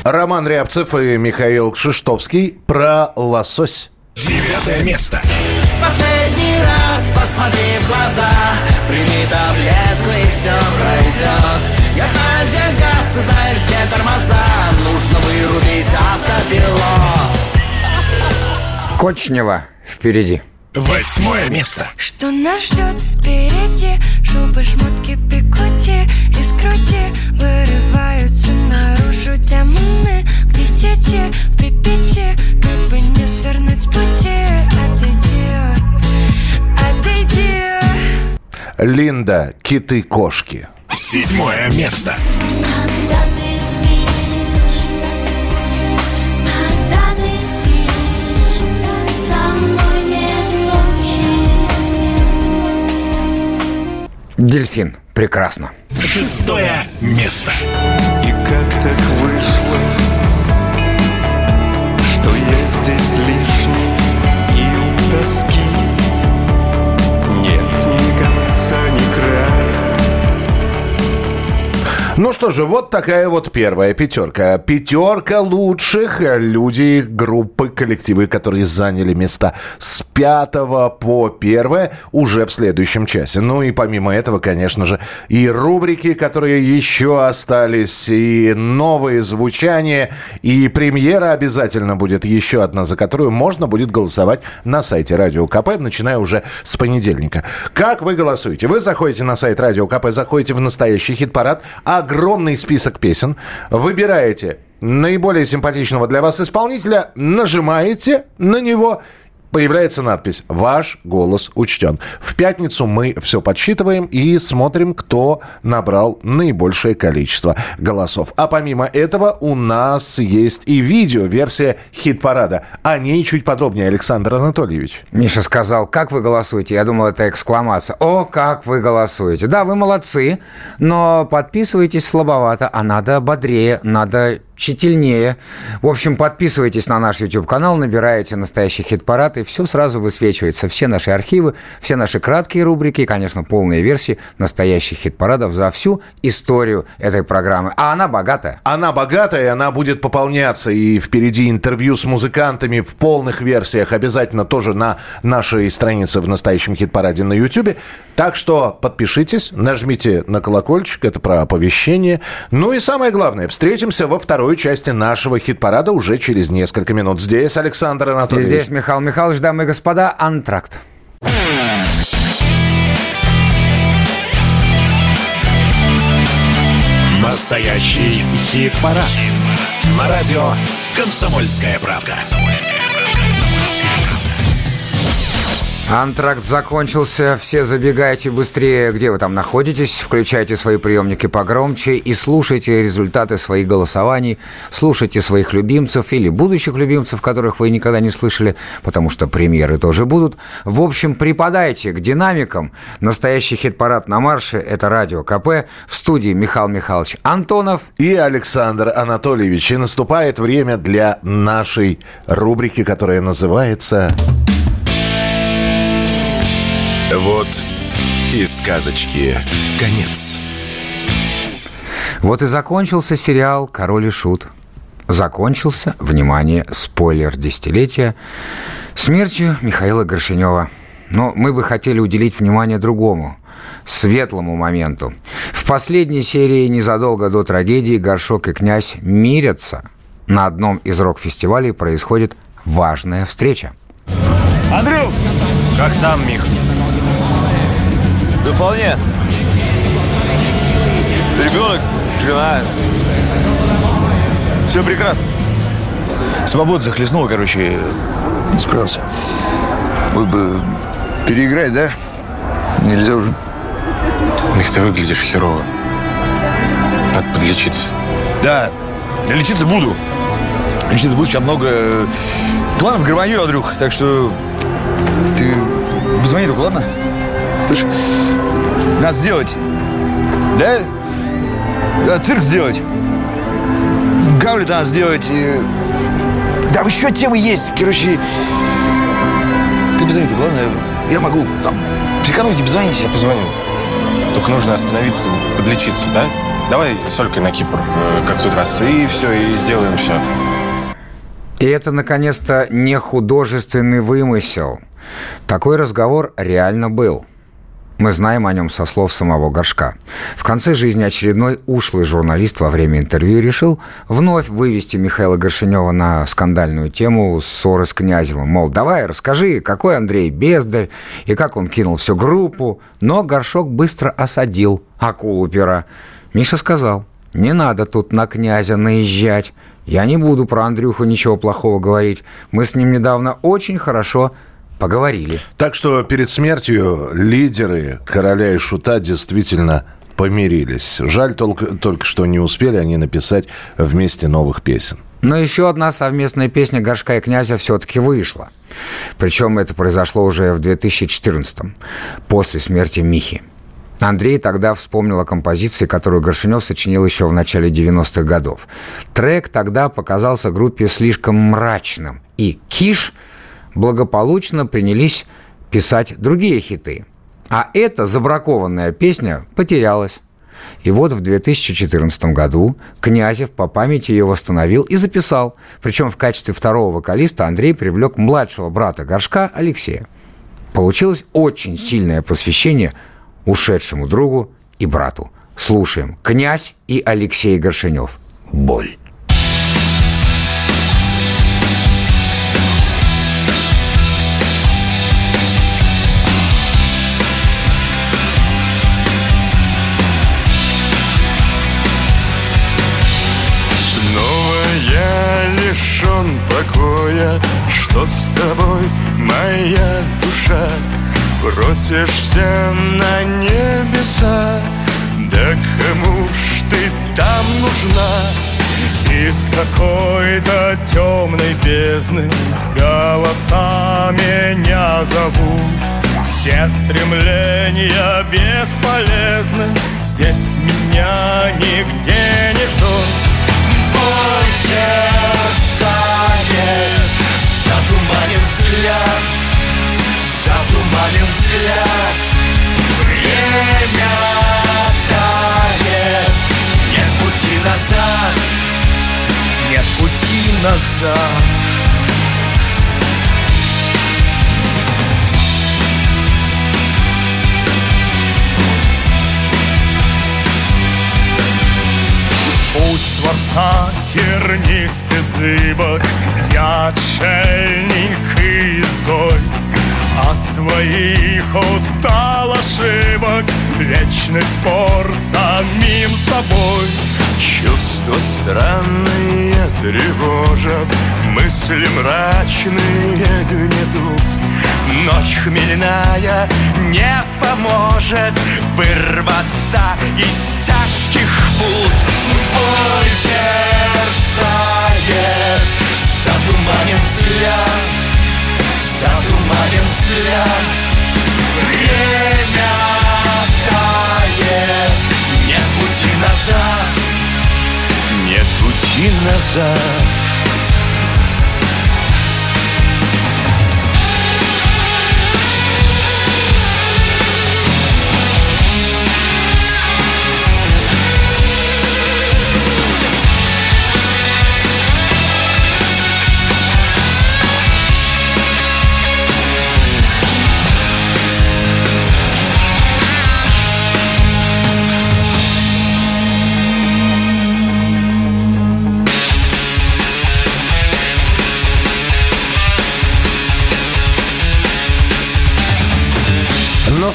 Speaker 1: Роман Рябцев и Михаил Кшиштовский про лосось.
Speaker 12: Девятое место.
Speaker 6: Последний раз посмотри в глаза. Прими таблетку и все пройдет Я знаю, где газ, ты знаешь, где тормоза. Нужно вырубить автопилот
Speaker 2: Кочнева впереди.
Speaker 12: Восьмое место.
Speaker 7: Что нас ждет впереди Шубы, шмотки, пикоти и скрути Вырываются наружу демоны К десяти в Припяти Как бы не свернуть с пути Отойди, отойди
Speaker 1: Линда «Киты-кошки».
Speaker 12: Седьмое место.
Speaker 2: Дельфин. Прекрасно.
Speaker 12: Шестое место.
Speaker 13: И как так вышло, что я здесь лишний
Speaker 1: Ну что же, вот такая вот первая пятерка. Пятерка лучших э, люди, группы, коллективы, которые заняли места с пятого по первое уже в следующем часе. Ну и помимо этого, конечно же, и рубрики, которые еще остались, и новые звучания, и премьера обязательно будет еще одна, за которую можно будет голосовать на сайте Радио КП, начиная уже с понедельника. Как вы голосуете? Вы заходите на сайт Радио КП, заходите в настоящий хит-парад, огромный список песен, выбираете наиболее симпатичного для вас исполнителя, нажимаете на него Появляется надпись «Ваш голос учтен». В пятницу мы все подсчитываем и смотрим, кто набрал наибольшее количество голосов. А помимо этого у нас есть и видео-версия хит-парада. О ней чуть подробнее, Александр Анатольевич.
Speaker 2: Миша сказал, как вы голосуете? Я думал, это экскламация. О, как вы голосуете. Да, вы молодцы, но подписывайтесь слабовато, а надо бодрее, надо тщательнее. В общем, подписывайтесь на наш YouTube-канал, набираете настоящий хит-парад, и все сразу высвечивается. Все наши архивы, все наши краткие рубрики, и, конечно, полные версии настоящих хит-парадов за всю историю этой программы. А она богатая.
Speaker 1: Она богатая, и она будет пополняться. И впереди интервью с музыкантами в полных версиях. Обязательно тоже на нашей странице в настоящем хит-параде на YouTube. Так что подпишитесь, нажмите на колокольчик, это про оповещение. Ну и самое главное, встретимся во второй части нашего хит-парада уже через несколько минут. Здесь Александр
Speaker 2: И
Speaker 1: Анатольевич.
Speaker 2: здесь, Михаил Михайлович, дамы и господа, антракт.
Speaker 12: Настоящий хит-парад. На радио «Комсомольская правда».
Speaker 2: Антракт закончился. Все забегайте быстрее, где вы там находитесь. Включайте свои приемники погромче и слушайте результаты своих голосований. Слушайте своих любимцев или будущих любимцев, которых вы никогда не слышали, потому что премьеры тоже будут. В общем, припадайте к динамикам. Настоящий хит-парад на марше – это Радио КП. В студии Михаил Михайлович Антонов.
Speaker 1: И Александр Анатольевич. И наступает время для нашей рубрики, которая называется...
Speaker 3: Вот и сказочки конец.
Speaker 2: Вот и закончился сериал «Король и Шут». Закончился, внимание, спойлер десятилетия, смертью Михаила Горшинева. Но мы бы хотели уделить внимание другому, светлому моменту. В последней серии, незадолго до трагедии, Горшок и князь мирятся. На одном из рок-фестивалей происходит важная встреча.
Speaker 5: Андрюх! Как сам, Мих?
Speaker 14: Да вполне. Ребенок, жена. Все прекрасно. Свобода захлестнула, короче, не справился.
Speaker 15: Может бы переиграть, да? Нельзя уже.
Speaker 16: Мих, ты выглядишь херово. Надо подлечиться.
Speaker 15: Да, я лечиться буду. Лечиться буду, сейчас много планов гармонию, Андрюх. Так что ты позвони только, ладно? Надо сделать. Да? Да, цирк сделать. Гамлета надо сделать. Там еще темы есть, короче. Ты позвони ладно? Я могу там психануть и позвонить.
Speaker 16: Я позвоню. Только нужно остановиться, подлечиться, да? Давай с Олькой на Кипр, э, как в тот раз, и все, и сделаем все.
Speaker 2: И это, наконец-то, не художественный вымысел. Такой разговор реально был. Мы знаем о нем со слов самого Горшка. В конце жизни очередной ушлый журналист во время интервью решил вновь вывести Михаила Горшинева на скандальную тему ссоры с Князевым. Мол, давай, расскажи, какой Андрей бездарь и как он кинул всю группу. Но Горшок быстро осадил акулу пера. Миша сказал, не надо тут на князя наезжать. Я не буду про Андрюху ничего плохого говорить. Мы с ним недавно очень хорошо поговорили.
Speaker 1: Так что перед смертью лидеры короля и шута действительно помирились. Жаль только, только что не успели они написать вместе новых песен.
Speaker 2: Но еще одна совместная песня «Горшка и князя» все-таки вышла. Причем это произошло уже в 2014 после смерти Михи. Андрей тогда вспомнил о композиции, которую Горшинев сочинил еще в начале 90-х годов. Трек тогда показался группе слишком мрачным, и Киш благополучно принялись писать другие хиты. А эта забракованная песня потерялась. И вот в 2014 году Князев по памяти ее восстановил и записал. Причем в качестве второго вокалиста Андрей привлек младшего брата Горшка Алексея. Получилось очень сильное посвящение ушедшему другу и брату. Слушаем. Князь и Алексей Горшинев. Боль.
Speaker 13: Что с тобой, моя душа? Просишься на небеса? Да кому ж ты там нужна? Из какой-то темной бездны Голоса меня зовут. Все стремления бесполезны. Здесь меня нигде не ждут. Боль терзает Затуманен взгляд Затуманен взгляд. Время тает Нет пути назад Нет пути назад Путь Творца тернистый зыбок Я отшельник и изгой. От своих устал ошибок Вечный спор самим собой. Чувства странные тревожат Мысли мрачные гнетут. Ночь хмельная не поможет Вырваться из тяжких пут Боль терзает Затуманен взгляд Затуманен взгляд. Время тает Нет пути назад Нет пути назад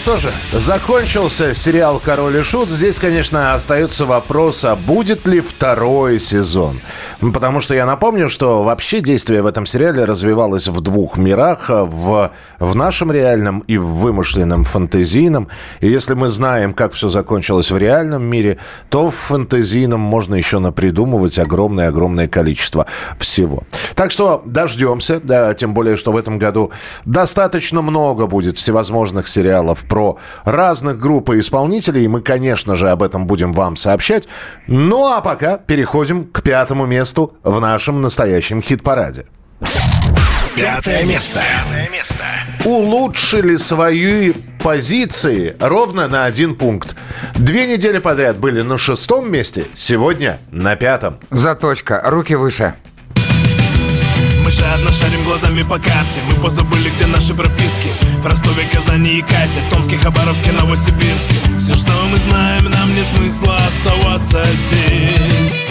Speaker 1: что же, закончился сериал «Король и Шут». Здесь, конечно, остается вопрос, а будет ли второй сезон? Потому что я напомню, что вообще действие в этом сериале развивалось в двух мирах. В, в нашем реальном и в вымышленном фантазийном. И если мы знаем, как все закончилось в реальном мире, то в фантазийном можно еще напридумывать огромное-огромное количество всего. Так что дождемся, да, тем более, что в этом году достаточно много будет всевозможных сериалов про разных групп и исполнителей. И мы, конечно же, об этом будем вам сообщать. Ну а пока переходим к пятому месту в нашем настоящем хит-параде.
Speaker 12: Пятое место. Пятое место.
Speaker 1: улучшили свои позиции ровно на один пункт. Две недели подряд были на шестом месте, сегодня на пятом.
Speaker 2: Заточка. Руки выше.
Speaker 17: Мы жадно шарим глазами по карте Мы позабыли, где наши прописки В Ростове, Казани и Кате Томске, Хабаровске, Новосибирске Все, что мы знаем, нам не смысла оставаться здесь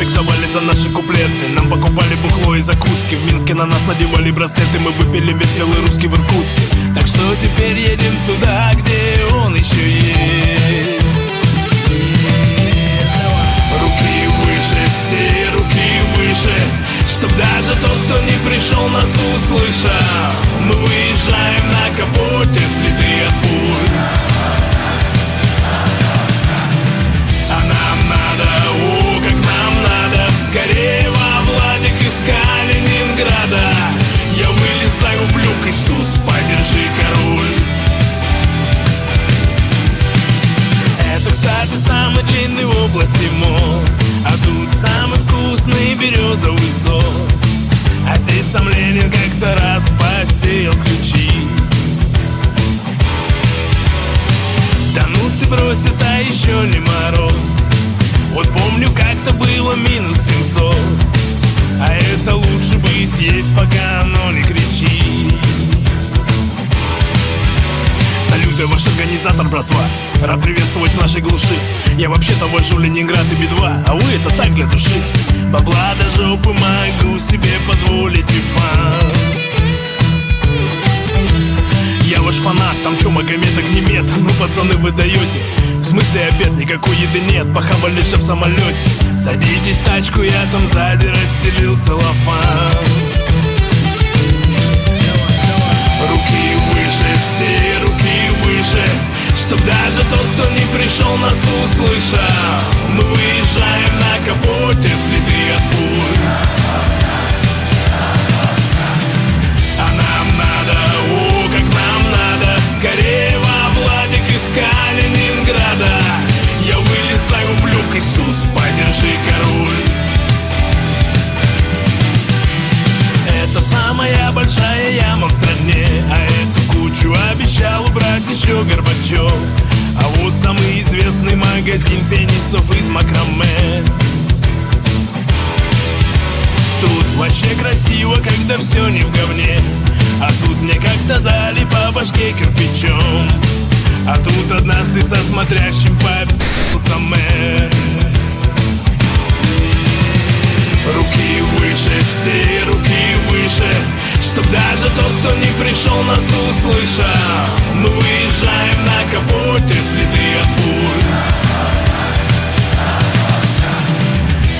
Speaker 17: Респектовали за наши куплеты. Нам покупали бухло и закуски. В Минске на нас надевали браслеты. Мы выпили весь белый русский в Иркутске. Так что теперь едем туда, где он еще есть. Руки выше, все руки выше Чтоб даже тот, кто не пришел, нас услышал. Мы выезжаем на капоте, следы от пуль люк, Иисус, подержи король. Это, кстати, самый длинный в области мост А тут самый вкусный березовый сок. А здесь сам Ленин как-то раз посеял ключи. Да ну ты брось, это еще не мороз. Вот помню, как-то было минус 700 А это лучше бы съесть, пока оно не кричит Салюты, ваш организатор, братва. Рад приветствовать в нашей глуши. Я вообще-то вожу Ленинград и Би-2 А вы это так для души. Бабла до жопы могу себе позволить и фан Я ваш фанат, там чё, Магомед огнемет Ну, пацаны, вы даете В смысле обед, никакой еды нет Похавали же в самолете Садитесь в тачку, я там сзади расстелил целлофан. Руки выше, все руки выше Чтоб даже тот, кто не пришел, нас услышал. Мы выезжаем на капоте, следы от пуль. А нам надо, о, как нам надо. Скорее во Владик из Калининграда. Я вылезаю в люк, Иисус, подержи король. Это самая большая яма в стране А эту кучу обещал убрать еще Горбачев. А вот самый известный магазин пенисов из макраме. Тут вообще красиво, когда все не в говне. А тут мне как-то дали по башке кирпичом. А тут однажды со смотрящим побился мэр. Руки выше, все руки выше Чтоб даже тот, кто не пришел, нас услышал. Мы выезжаем на капоте, следы от пуль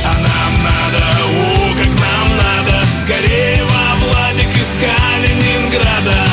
Speaker 17: А нам надо, о, как нам надо. Скорее во Владик из Калининграда.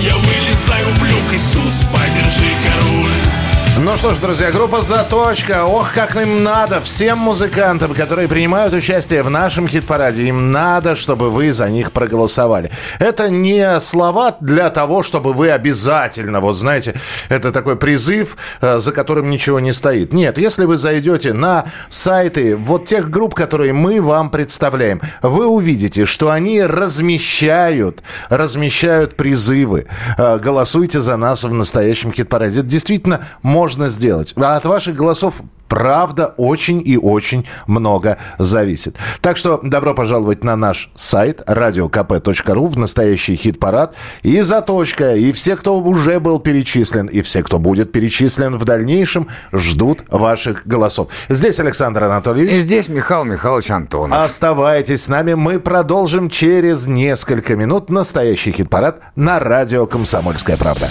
Speaker 17: Я вылезаю в люк, Иисус, подержи король
Speaker 1: Ну что ж, друзья, группа «Заточка». Ох, как им надо. Всем музыкантам, которые принимают участие в нашем хит-параде, им надо, чтобы вы за них проголосовали. Это не слова для того, чтобы вы обязательно, вот знаете, это такой призыв, э, за которым ничего не стоит. Нет, если вы зайдете на сайты вот тех групп, которые мы вам представляем, вы увидите, что они размещают, размещают призывы. Э, Голосуйте за нас в настоящем хит-параде. Это действительно можно сделать. А от ваших голосов правда очень и очень много зависит. Так что добро пожаловать на наш сайт radiokp.ru в настоящий хит-парад. И заточка, и все, кто уже был перечислен, и все, кто будет перечислен в дальнейшем, ждут ваших голосов. Здесь Александр Анатольевич.
Speaker 2: И здесь Михаил Михайлович Антонов.
Speaker 1: Оставайтесь с нами, мы продолжим через несколько минут настоящий хит-парад на радио «Комсомольская правда».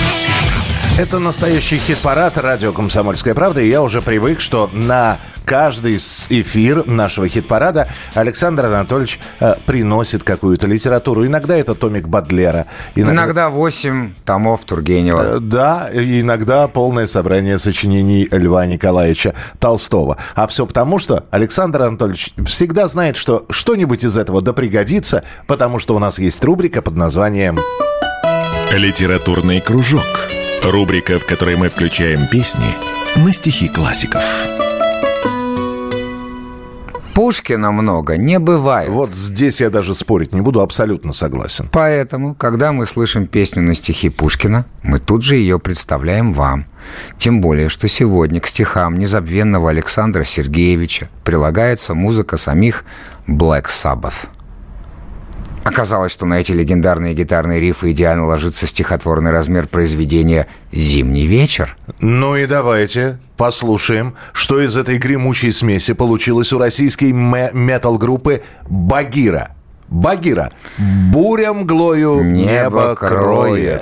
Speaker 1: Это настоящий хит-парад радио «Комсомольская правда». И я уже привык, что на каждый эфир нашего хит-парада Александр Анатольевич э, приносит какую-то литературу. Иногда это томик Бадлера.
Speaker 2: Иногда 8 томов Тургенева.
Speaker 1: Э, Да, иногда полное собрание сочинений Льва Николаевича Толстого. А все потому, что Александр Анатольевич всегда знает, что что-нибудь из этого да пригодится, потому что у нас есть рубрика под названием
Speaker 3: Литературный кружок. Рубрика, в которой мы включаем песни на стихи классиков.
Speaker 2: Пушкина много не бывает.
Speaker 1: Вот здесь я даже спорить не буду, абсолютно согласен.
Speaker 2: Поэтому, когда мы слышим песню на стихи Пушкина, мы тут же ее представляем вам. Тем более, что сегодня к стихам незабвенного Александра Сергеевича прилагается музыка самих Black Sabbath. Оказалось, что на эти легендарные гитарные рифы идеально ложится стихотворный размер произведения «Зимний вечер».
Speaker 1: Ну и давайте послушаем, что из этой гремучей смеси получилось у российской ме- метал-группы «Багира». «Багира». Буря мглою небо кроет.
Speaker 11: Буря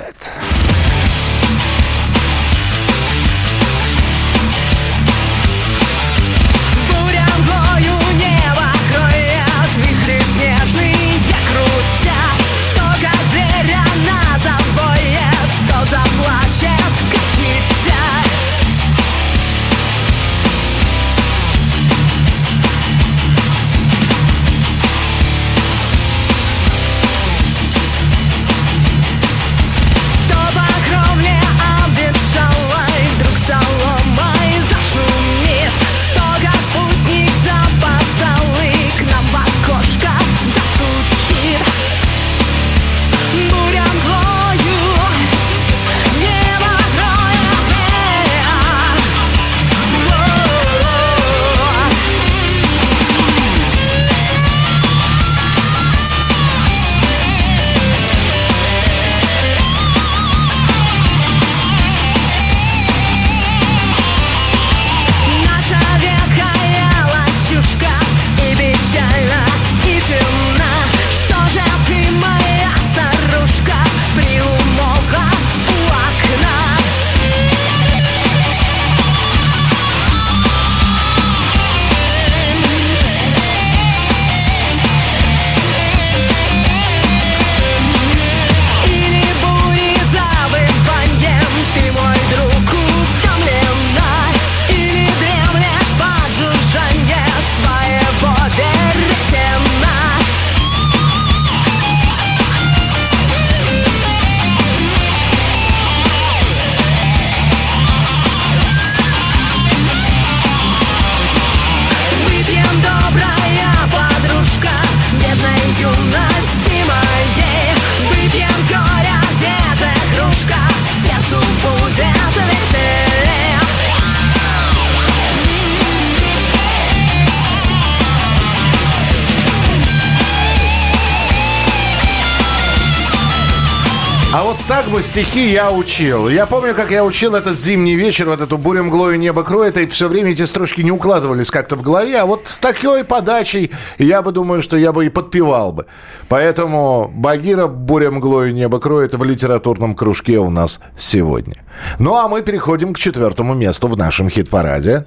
Speaker 1: Так бы стихи я учил. Я помню, как я учил этот зимний вечер, вот эту бурю мглою небо кроет, и все время эти строчки не укладывались как-то в голове, а вот с такой подачей я бы думаю, что я бы и подпевал бы. Поэтому Багира буря мглою небо кроет в литературном кружке у нас сегодня. Ну а мы переходим к четвертому месту в нашем хит-параде.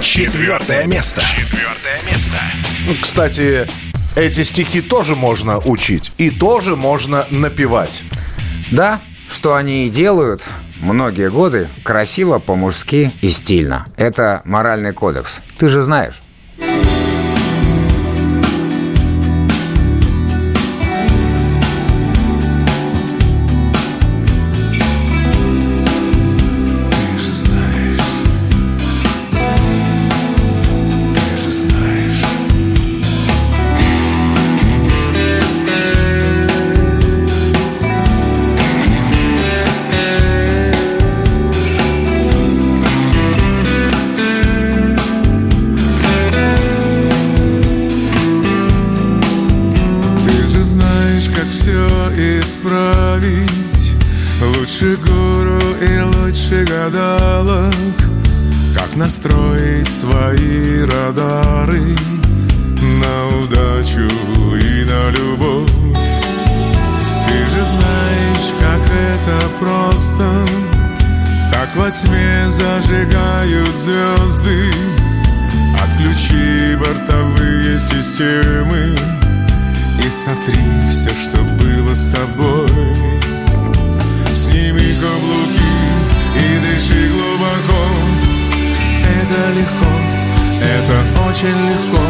Speaker 12: Четвертое место. Четвертое место.
Speaker 1: Ну, Кстати, эти стихи тоже можно учить и тоже можно напевать.
Speaker 2: Да, что они и делают многие годы красиво, по-мужски и стильно. Это моральный кодекс. Ты же знаешь.
Speaker 18: Это очень легко.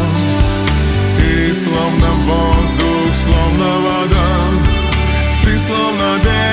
Speaker 18: Ты словно воздух, словно вода. Ты словно белая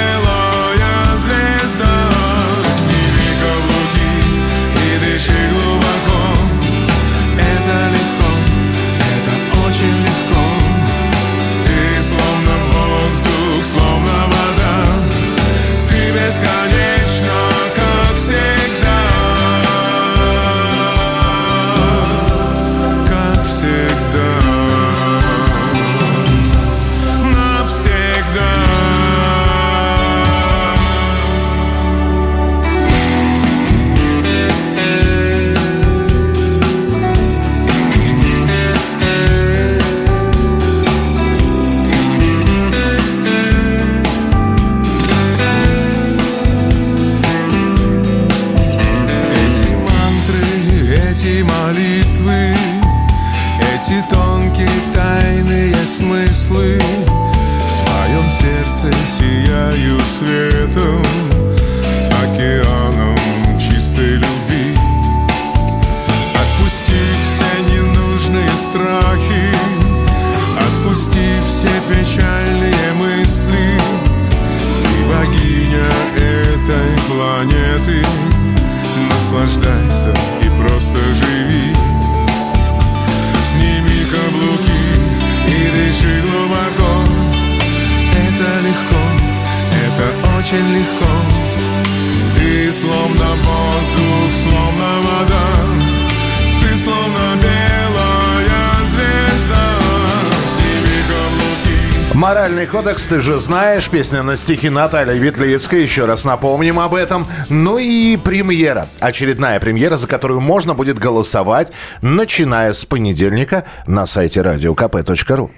Speaker 1: кодекс, ты же знаешь, песня на стихи Натальи Ветлицкой, еще раз напомним об этом. Ну и премьера, очередная премьера, за которую можно будет голосовать, начиная с понедельника на сайте radiokp.ru.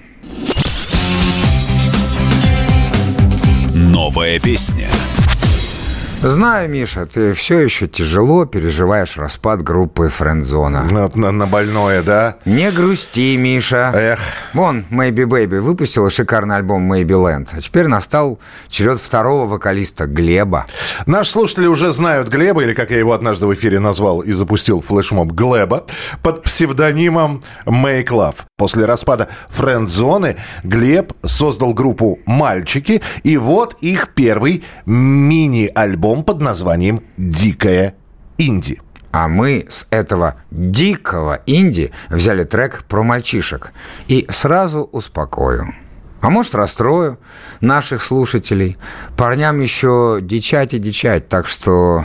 Speaker 12: Новая песня.
Speaker 2: Знаю, Миша, ты все еще тяжело переживаешь распад группы Френдзона.
Speaker 1: На, на, на больное, да?
Speaker 2: Не грусти, Миша.
Speaker 1: Эх.
Speaker 2: Вон, Maybe Baby выпустила шикарный альбом Maybe Land. А теперь настал черед второго вокалиста Глеба.
Speaker 1: Наши слушатели уже знают Глеба, или как я его однажды в эфире назвал и запустил флешмоб Глеба, под псевдонимом Make Love. После распада френд-зоны Глеб создал группу «Мальчики», и вот их первый мини-альбом под названием «Дикая инди».
Speaker 2: А мы с этого дикого инди взяли трек про мальчишек. И сразу успокою. А может, расстрою наших слушателей. Парням еще дичать и дичать. Так что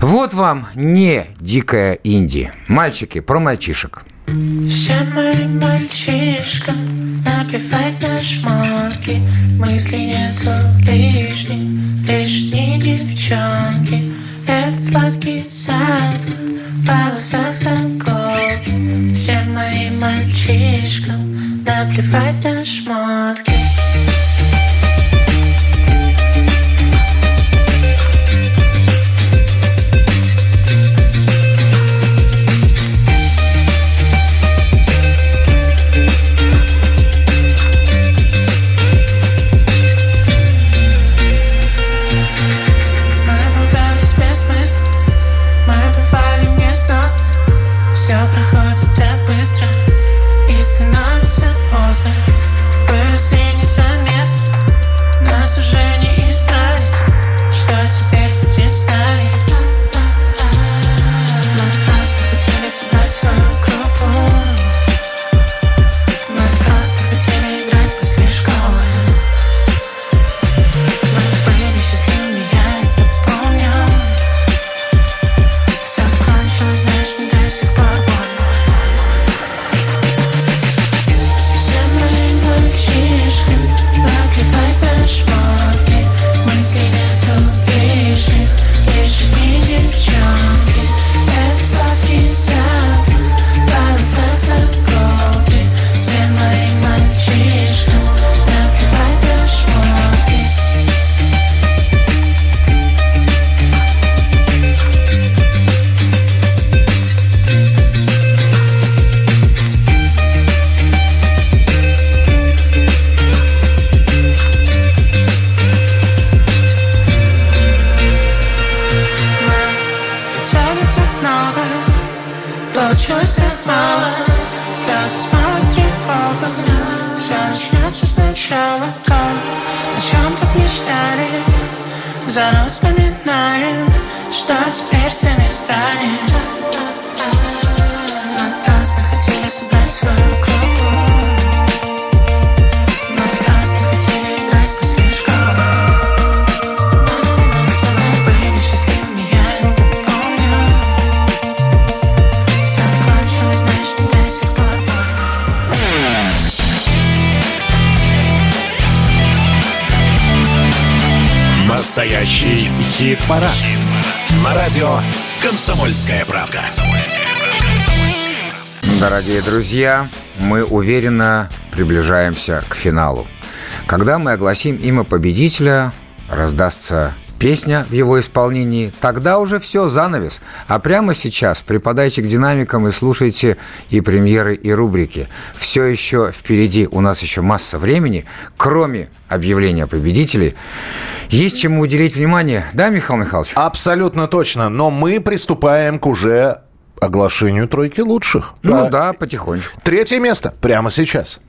Speaker 2: вот вам не дикая инди. Мальчики про мальчишек.
Speaker 19: Всем моим мальчишкам наплевать на шмотки Мысли нету лишних, лишние девчонки. Этот сладкий запах в волосах заколки Всем моим мальчишкам наплевать на шмотки
Speaker 12: Хит-парад. На радио «Комсомольская правда».
Speaker 2: Дорогие друзья, мы уверенно приближаемся к финалу. Когда мы огласим имя победителя, раздастся песня в его исполнении, тогда уже все, занавес. А прямо сейчас припадайте к динамикам и слушайте и премьеры, и рубрики. Все еще впереди, у нас еще масса времени, кроме объявления победителей. Есть чему уделить внимание, да, Михаил Михайлович?
Speaker 1: Абсолютно точно. Но мы приступаем к уже оглашению тройки лучших.
Speaker 2: Ну да, потихонечку.
Speaker 1: Третье место прямо сейчас.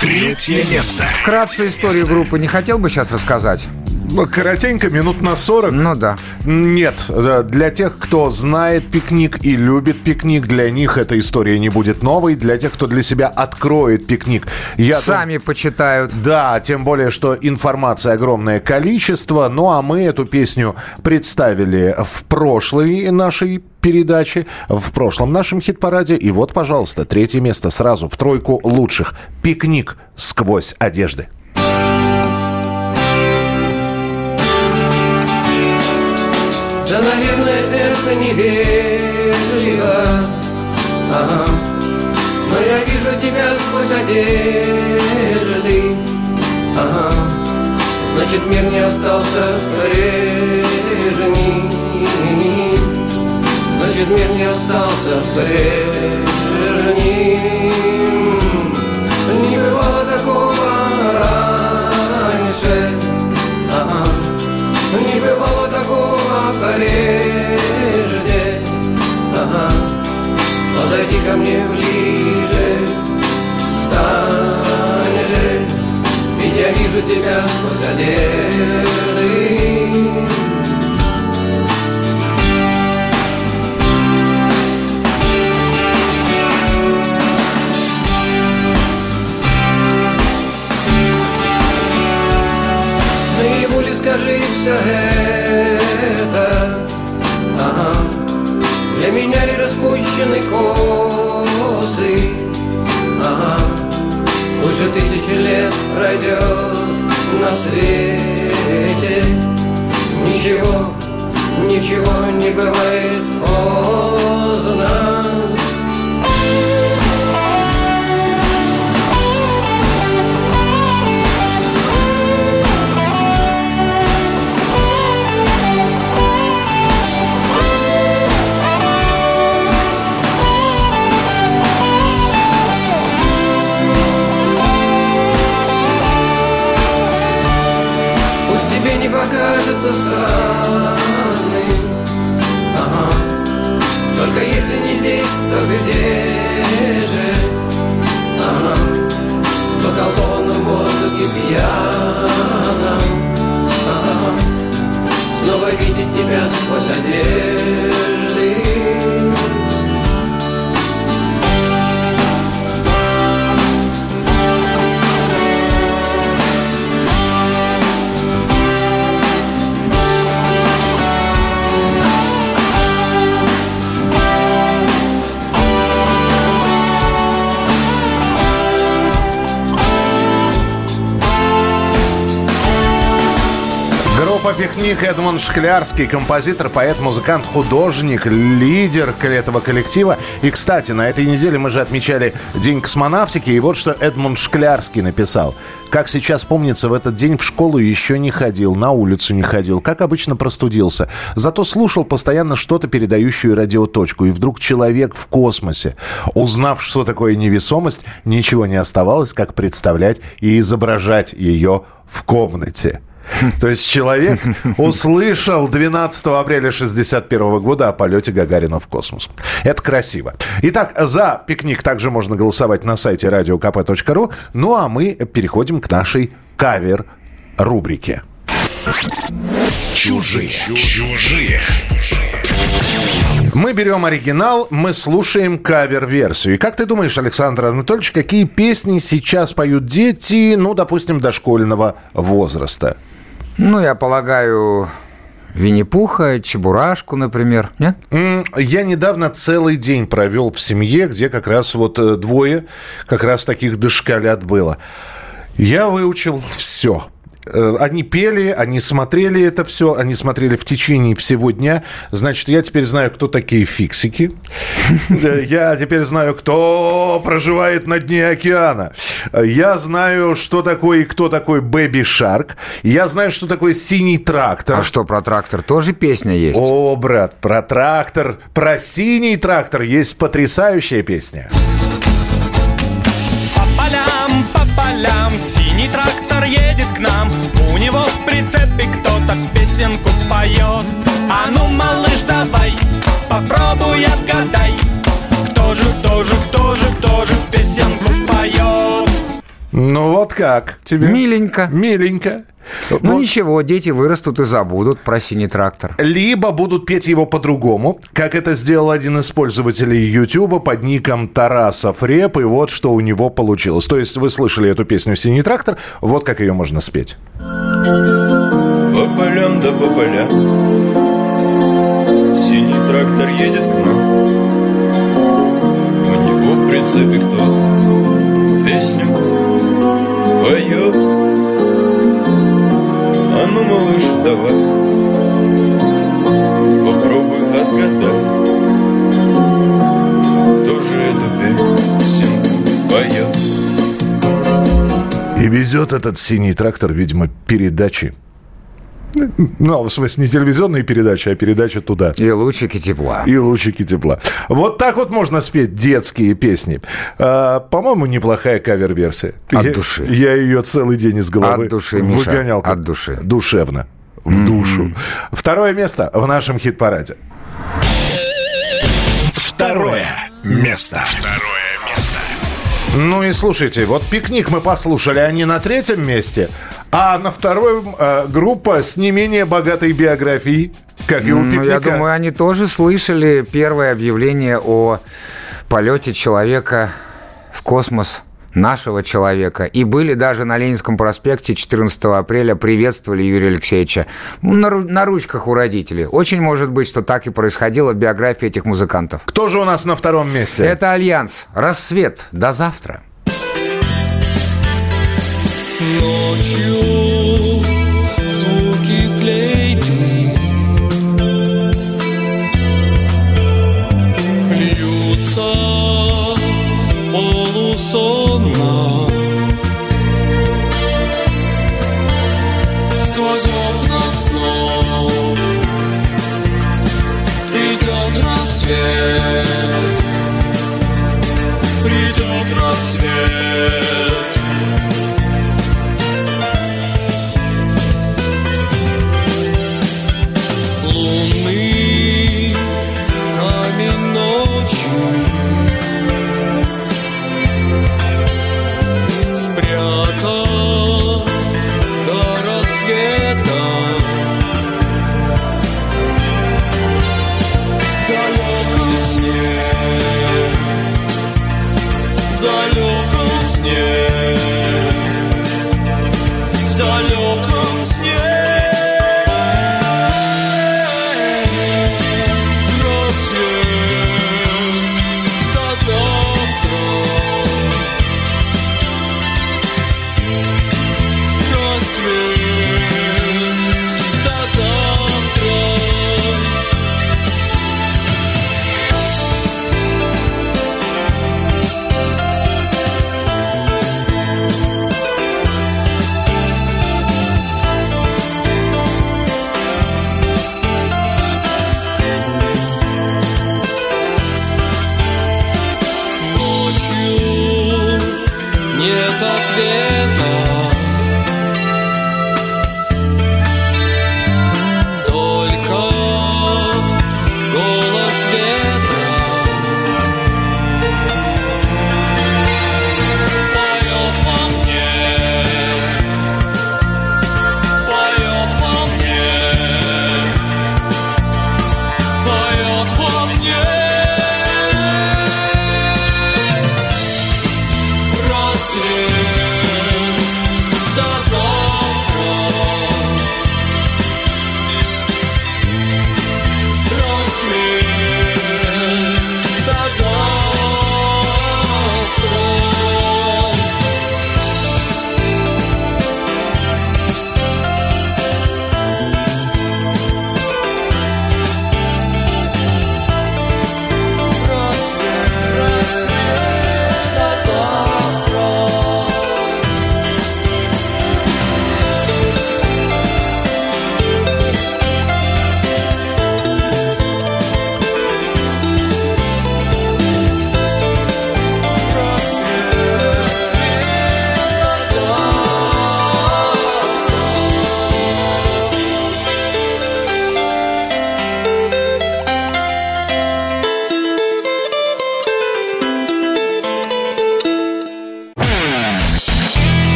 Speaker 12: Третье место.
Speaker 2: Вкратце историю группы не хотел бы сейчас рассказать?
Speaker 1: Ну, Коротенько, минут на 40.
Speaker 2: Ну да.
Speaker 1: Нет, э, для тех, кто знает пикник и любит пикник, для них эта история не будет новой. Для тех, кто для себя откроет пикник, я
Speaker 2: Сами почитают.
Speaker 1: Да, тем более, что информации огромное количество. Ну, а мы эту песню представили в прошлой нашей передаче, в прошлом нашем хит-параде. И вот, пожалуйста, третье место сразу в тройку лучших. «Пикник сквозь одежды».
Speaker 20: Это невежливо ага. Но я вижу тебя сквозь одежды ага. Значит, мир не остался прежним Значит, мир не остался прежним Не бывало такого раньше ага. Не бывало такого прежде Подойди ко мне ближе. Стань же. Ведь я вижу тебя сквозь одежды. Наяву ли скажи все это. Ага. Для меня ли распущены косы ага. Лучше тысячи лет пройдет на свете. Ничего, ничего не бывает поздно
Speaker 1: «Пикник» Эдмунд Шклярский, композитор, поэт, музыкант, художник, лидер этого коллектива. И, кстати, на этой неделе мы же отмечали День космонавтики, и вот что Эдмунд Шклярский написал. Как сейчас помнится, в этот день в школу еще не ходил, на улицу не ходил, как обычно простудился. Зато слушал постоянно что-то, передающую радиоточку. И вдруг человек в космосе. Узнав, что такое невесомость, ничего не оставалось, как представлять и изображать ее в комнате. *laughs* То есть человек *laughs* услышал 12 апреля 61 года о полете Гагарина в космос. Это красиво. Итак, за пикник также можно голосовать на сайте radiokp.ru. Ну а мы переходим к нашей кавер-рубрике.
Speaker 12: Чужие. Чужие.
Speaker 1: Мы берем оригинал, мы слушаем кавер-версию. И как ты думаешь, Александр Анатольевич, какие песни сейчас поют дети, ну, допустим, дошкольного возраста?
Speaker 2: Ну, я полагаю, Винни-Пуха, Чебурашку, например, нет?
Speaker 1: Я недавно целый день провел в семье, где как раз вот э, двое как раз таких дошколят было. Я выучил все. Э, Они пели, они смотрели это все, они смотрели в течение всего дня. Значит, я теперь знаю, кто такие фиксики. Э, Я теперь знаю, кто проживает на дне океана. Э, Я знаю, что такое и кто такой Бэби Шарк. Я знаю, что такое синий трактор.
Speaker 2: А что, про трактор тоже песня есть?
Speaker 1: О, брат, про трактор, про синий трактор есть потрясающая песня.
Speaker 21: По полям, по песенку поет А ну, малыш, давай Попробуй отгадай Кто же, кто же, кто же, кто же песенку поет
Speaker 1: Ну вот как тебе?
Speaker 2: Миленько.
Speaker 1: Миленько.
Speaker 2: Ну ничего, дети вырастут и забудут про синий трактор.
Speaker 1: Либо будут петь его по-другому, как это сделал один из пользователей YouTube под ником Тарасов Реп, и вот что у него получилось. То есть вы слышали эту песню «Синий трактор», вот как ее можно спеть.
Speaker 22: Да по полям. Синий трактор едет к нам. У него в прицепе кто-то. Песню поет. А ну, малыш, давай. Попробуй отгадай Кто же эту песенку поет?
Speaker 1: И везет этот синий трактор, видимо, передачи. Ну, в смысле, не телевизионные передачи, а передачи туда.
Speaker 2: И лучики тепла.
Speaker 1: И лучики тепла. Вот так вот можно спеть детские песни. А, по-моему, неплохая кавер-версия.
Speaker 2: От
Speaker 1: я,
Speaker 2: души.
Speaker 1: Я ее целый день из головы
Speaker 2: От души, Миша,
Speaker 1: выгонял.
Speaker 2: от души.
Speaker 1: Душевно. В душу. Второе место в нашем хит-параде.
Speaker 12: Второе место. Второе место.
Speaker 1: Ну и слушайте, вот пикник мы послушали, они на третьем месте, а на втором э, группа с не менее богатой биографией, как и у
Speaker 2: Ну,
Speaker 1: пикника.
Speaker 2: я думаю, они тоже слышали первое объявление о полете человека в космос нашего человека. И были даже на Ленинском проспекте 14 апреля приветствовали Юрия Алексеевича Ну, на, на ручках у родителей. Очень может быть, что так и происходило в биографии этих музыкантов.
Speaker 1: Кто же у нас на втором месте?
Speaker 2: Это Альянс. Рассвет. До завтра.
Speaker 21: Ночью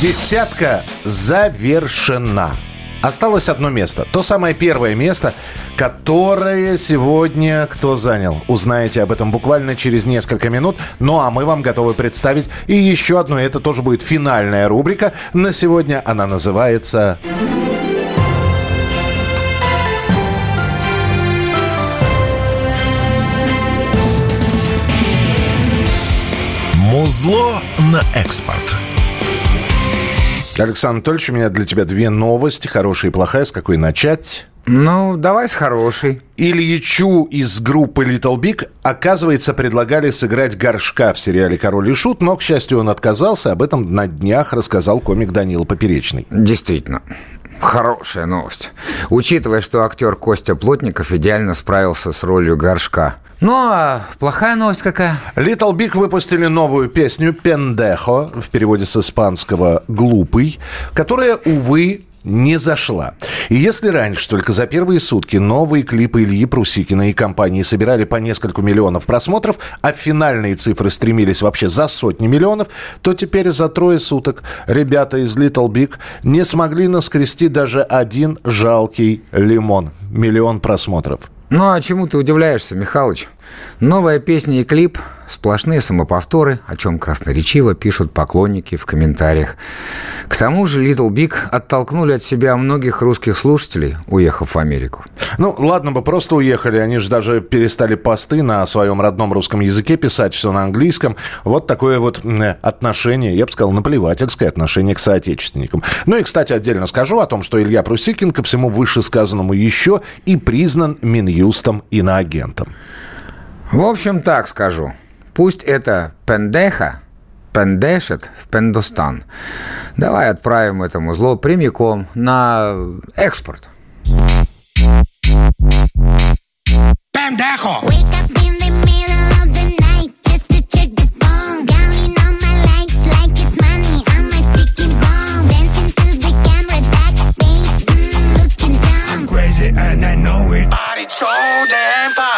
Speaker 1: десятка завершена. Осталось одно место. То самое первое место, которое сегодня кто занял. Узнаете об этом буквально через несколько минут. Ну а мы вам готовы представить и еще одну. Это тоже будет финальная рубрика. На сегодня она называется...
Speaker 12: Музло на экспорт.
Speaker 1: Александр Анатольевич, у меня для тебя две новости, хорошая и плохая. С какой начать?
Speaker 2: Ну, давай с хорошей.
Speaker 1: Ильичу из группы Little Big, оказывается, предлагали сыграть горшка в сериале «Король и Шут», но, к счастью, он отказался. Об этом на днях рассказал комик Данила Поперечный.
Speaker 2: Действительно. Хорошая новость. Учитывая, что актер Костя Плотников идеально справился с ролью горшка. Ну, а плохая новость какая?
Speaker 1: Little Big выпустили новую песню «Пендехо», в переводе с испанского «глупый», которая, увы, не зашла. И если раньше только за первые сутки новые клипы Ильи Прусикина и компании собирали по несколько миллионов просмотров, а финальные цифры стремились вообще за сотни миллионов, то теперь за трое суток ребята из Little Big не смогли наскрести даже один жалкий лимон. Миллион просмотров.
Speaker 2: Ну, а чему ты удивляешься, Михалыч? Новая песня и клип – сплошные самоповторы, о чем красноречиво пишут поклонники в комментариях. К тому же Little Big оттолкнули от себя многих русских слушателей, уехав в Америку.
Speaker 1: Ну, ладно бы, просто уехали. Они же даже перестали посты на своем родном русском языке писать, все на английском. Вот такое вот отношение, я бы сказал, наплевательское отношение к соотечественникам. Ну и, кстати, отдельно скажу о том, что Илья Прусикин ко всему вышесказанному еще и признан Минюстом иноагентом.
Speaker 2: В общем, так скажу. Пусть это пендеха пендешет в Пендостан. Давай отправим этому зло прямиком на экспорт.
Speaker 19: Пендехо! Crazy and I know it. Body so damn fine.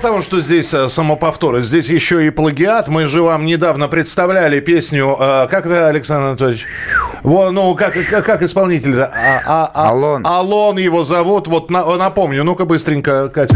Speaker 1: Того, что здесь э, самоповторы, здесь еще и плагиат. Мы же вам недавно представляли песню, э, как это, Александр Анатольевич? Вот, ну, как, как, как исполнитель? А, а, а,
Speaker 2: Алон.
Speaker 1: Алон его зовут. Вот на- напомню, ну-ка быстренько, Катя.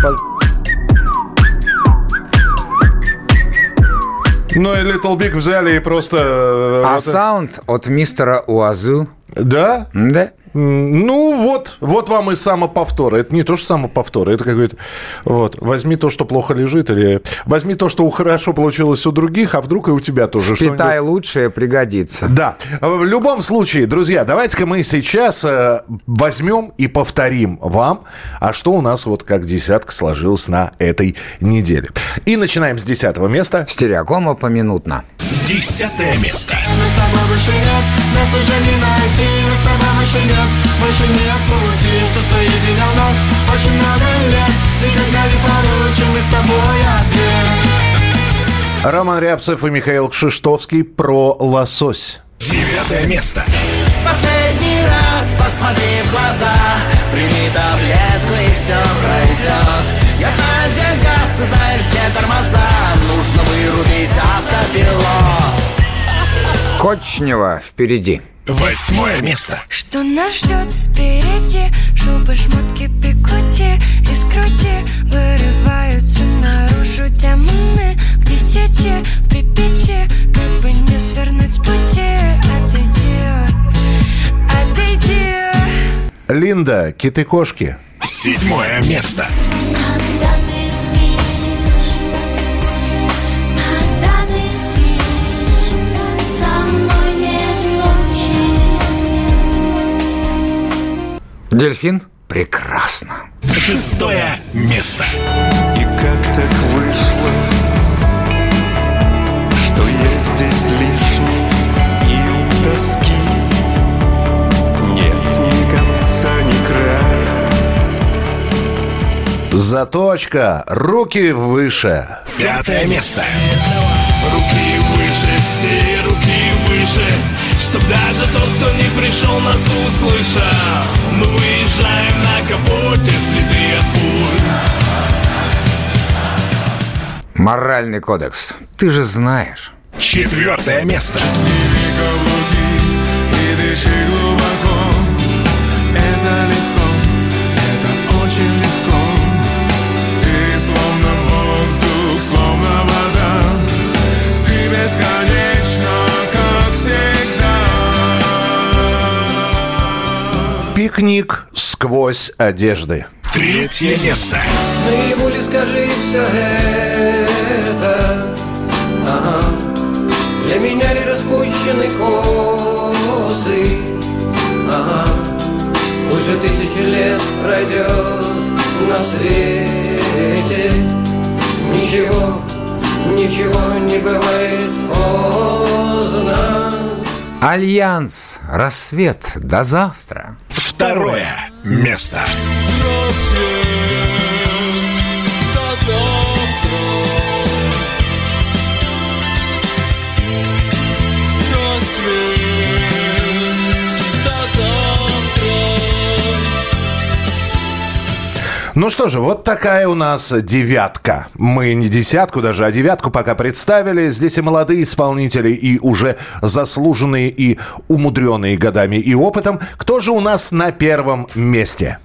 Speaker 1: Ну и Little Big взяли и просто... э,
Speaker 2: А
Speaker 1: вот-
Speaker 2: саунд от мистера Уазу.
Speaker 1: Да?
Speaker 2: Да.
Speaker 1: Ну вот, вот вам и самоповтор. Это не то, что самоповтор, это какой-то... Вот, возьми то, что плохо лежит, или возьми то, что хорошо получилось у других, а вдруг и у тебя тоже
Speaker 2: Питай
Speaker 1: что-нибудь.
Speaker 2: лучшее, пригодится.
Speaker 1: Да. В любом случае, друзья, давайте-ка мы сейчас э, возьмем и повторим вам, а что у нас вот как десятка сложилось на этой неделе. И начинаем с десятого места.
Speaker 2: Стереокома поминутно.
Speaker 12: Десятое место.
Speaker 19: Мы с тобой больше нет, нас уже не найти Мы с тобой больше нет, больше нет пути Что соединял нас очень много лет Никогда не получим мы с тобой ответ
Speaker 1: Роман Рябцев и Михаил Кшиштовский про лосось.
Speaker 12: Девятое место.
Speaker 6: Последний раз посмотри в глаза Прими таблетку и все пройдет Я знаю, где газ, ты знаешь, где тормоза Нужно вырубить автопилот
Speaker 2: Кочнева впереди.
Speaker 12: Восьмое место.
Speaker 7: Что нас ждет впереди Шубы, шмотки, пикоти Из груди вырываются наружу демоны К десяти в Припяти Как бы не свернуть с пути Отойди, отойди
Speaker 1: Линда, киты-кошки.
Speaker 12: Седьмое место.
Speaker 11: Когда ты
Speaker 2: Дельфин? Прекрасно.
Speaker 12: Шестое место.
Speaker 13: И как так вышло, что я здесь лишний и у тоски нет ни конца, ни края.
Speaker 1: Заточка, руки выше.
Speaker 12: Пятое место.
Speaker 17: Руки выше, все руки выше Чтоб даже тот, кто не пришел, нас услышал Мы выезжаем на капоте, следы от пуль
Speaker 2: Моральный кодекс. Ты же знаешь.
Speaker 12: Четвертое место.
Speaker 18: И дыши глубоко Это легко, это очень легко Ты словно воздух, словно вода Ты бесконечна,
Speaker 1: Пикник сквозь одежды.
Speaker 12: Третье место.
Speaker 20: Ли скажи все это Ага. Для меня ли распущены косы Ага. Уже тысячи лет пройдет на свете Ничего, ничего не бывает поздно
Speaker 2: Альянс. Рассвет. До завтра.
Speaker 12: Второе место.
Speaker 1: Ну что же, вот такая у нас девятка. Мы не десятку даже, а девятку пока представили. Здесь и молодые исполнители, и уже заслуженные, и умудренные годами и опытом. Кто же у нас на первом месте?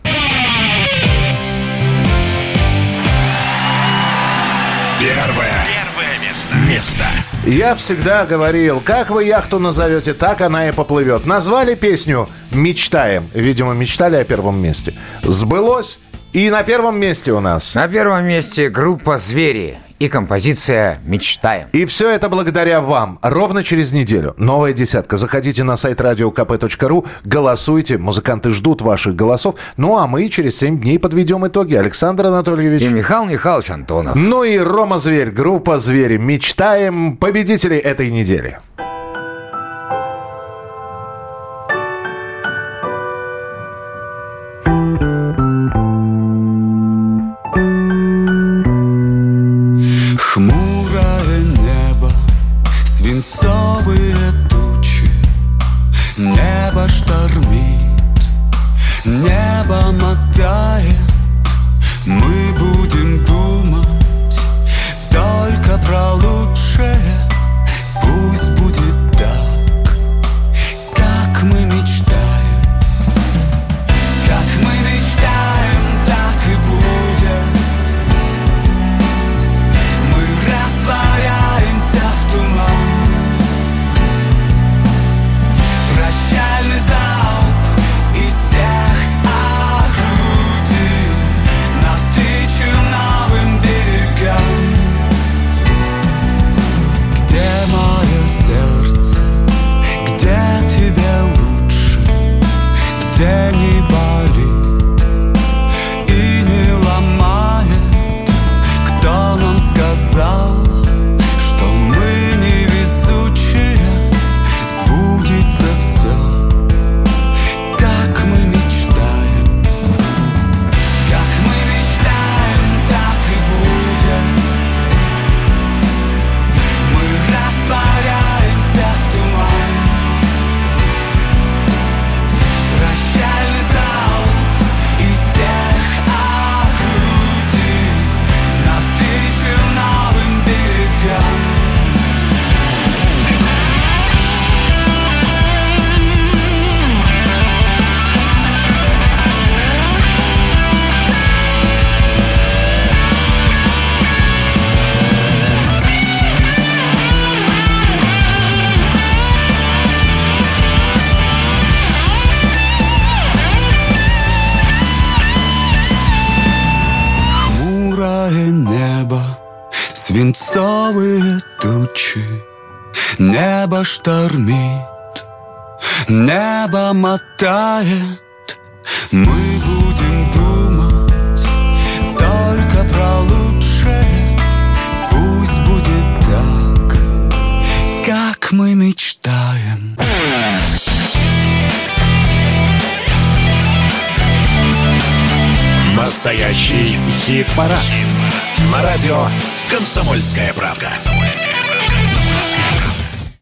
Speaker 12: Первое. Первое место. Место.
Speaker 1: Я всегда говорил, как вы яхту назовете, так она и поплывет. Назвали песню «Мечтаем». Видимо, мечтали о первом месте. Сбылось. И на первом месте у нас.
Speaker 2: На первом месте группа «Звери» и композиция «Мечтаем».
Speaker 1: И все это благодаря вам. Ровно через неделю. Новая десятка. Заходите на сайт radiokp.ru, голосуйте. Музыканты ждут ваших голосов. Ну, а мы через 7 дней подведем итоги. Александр Анатольевич.
Speaker 2: И Михаил Михайлович Антонов.
Speaker 1: Ну и Рома Зверь, группа «Звери». Мечтаем победителей этой недели.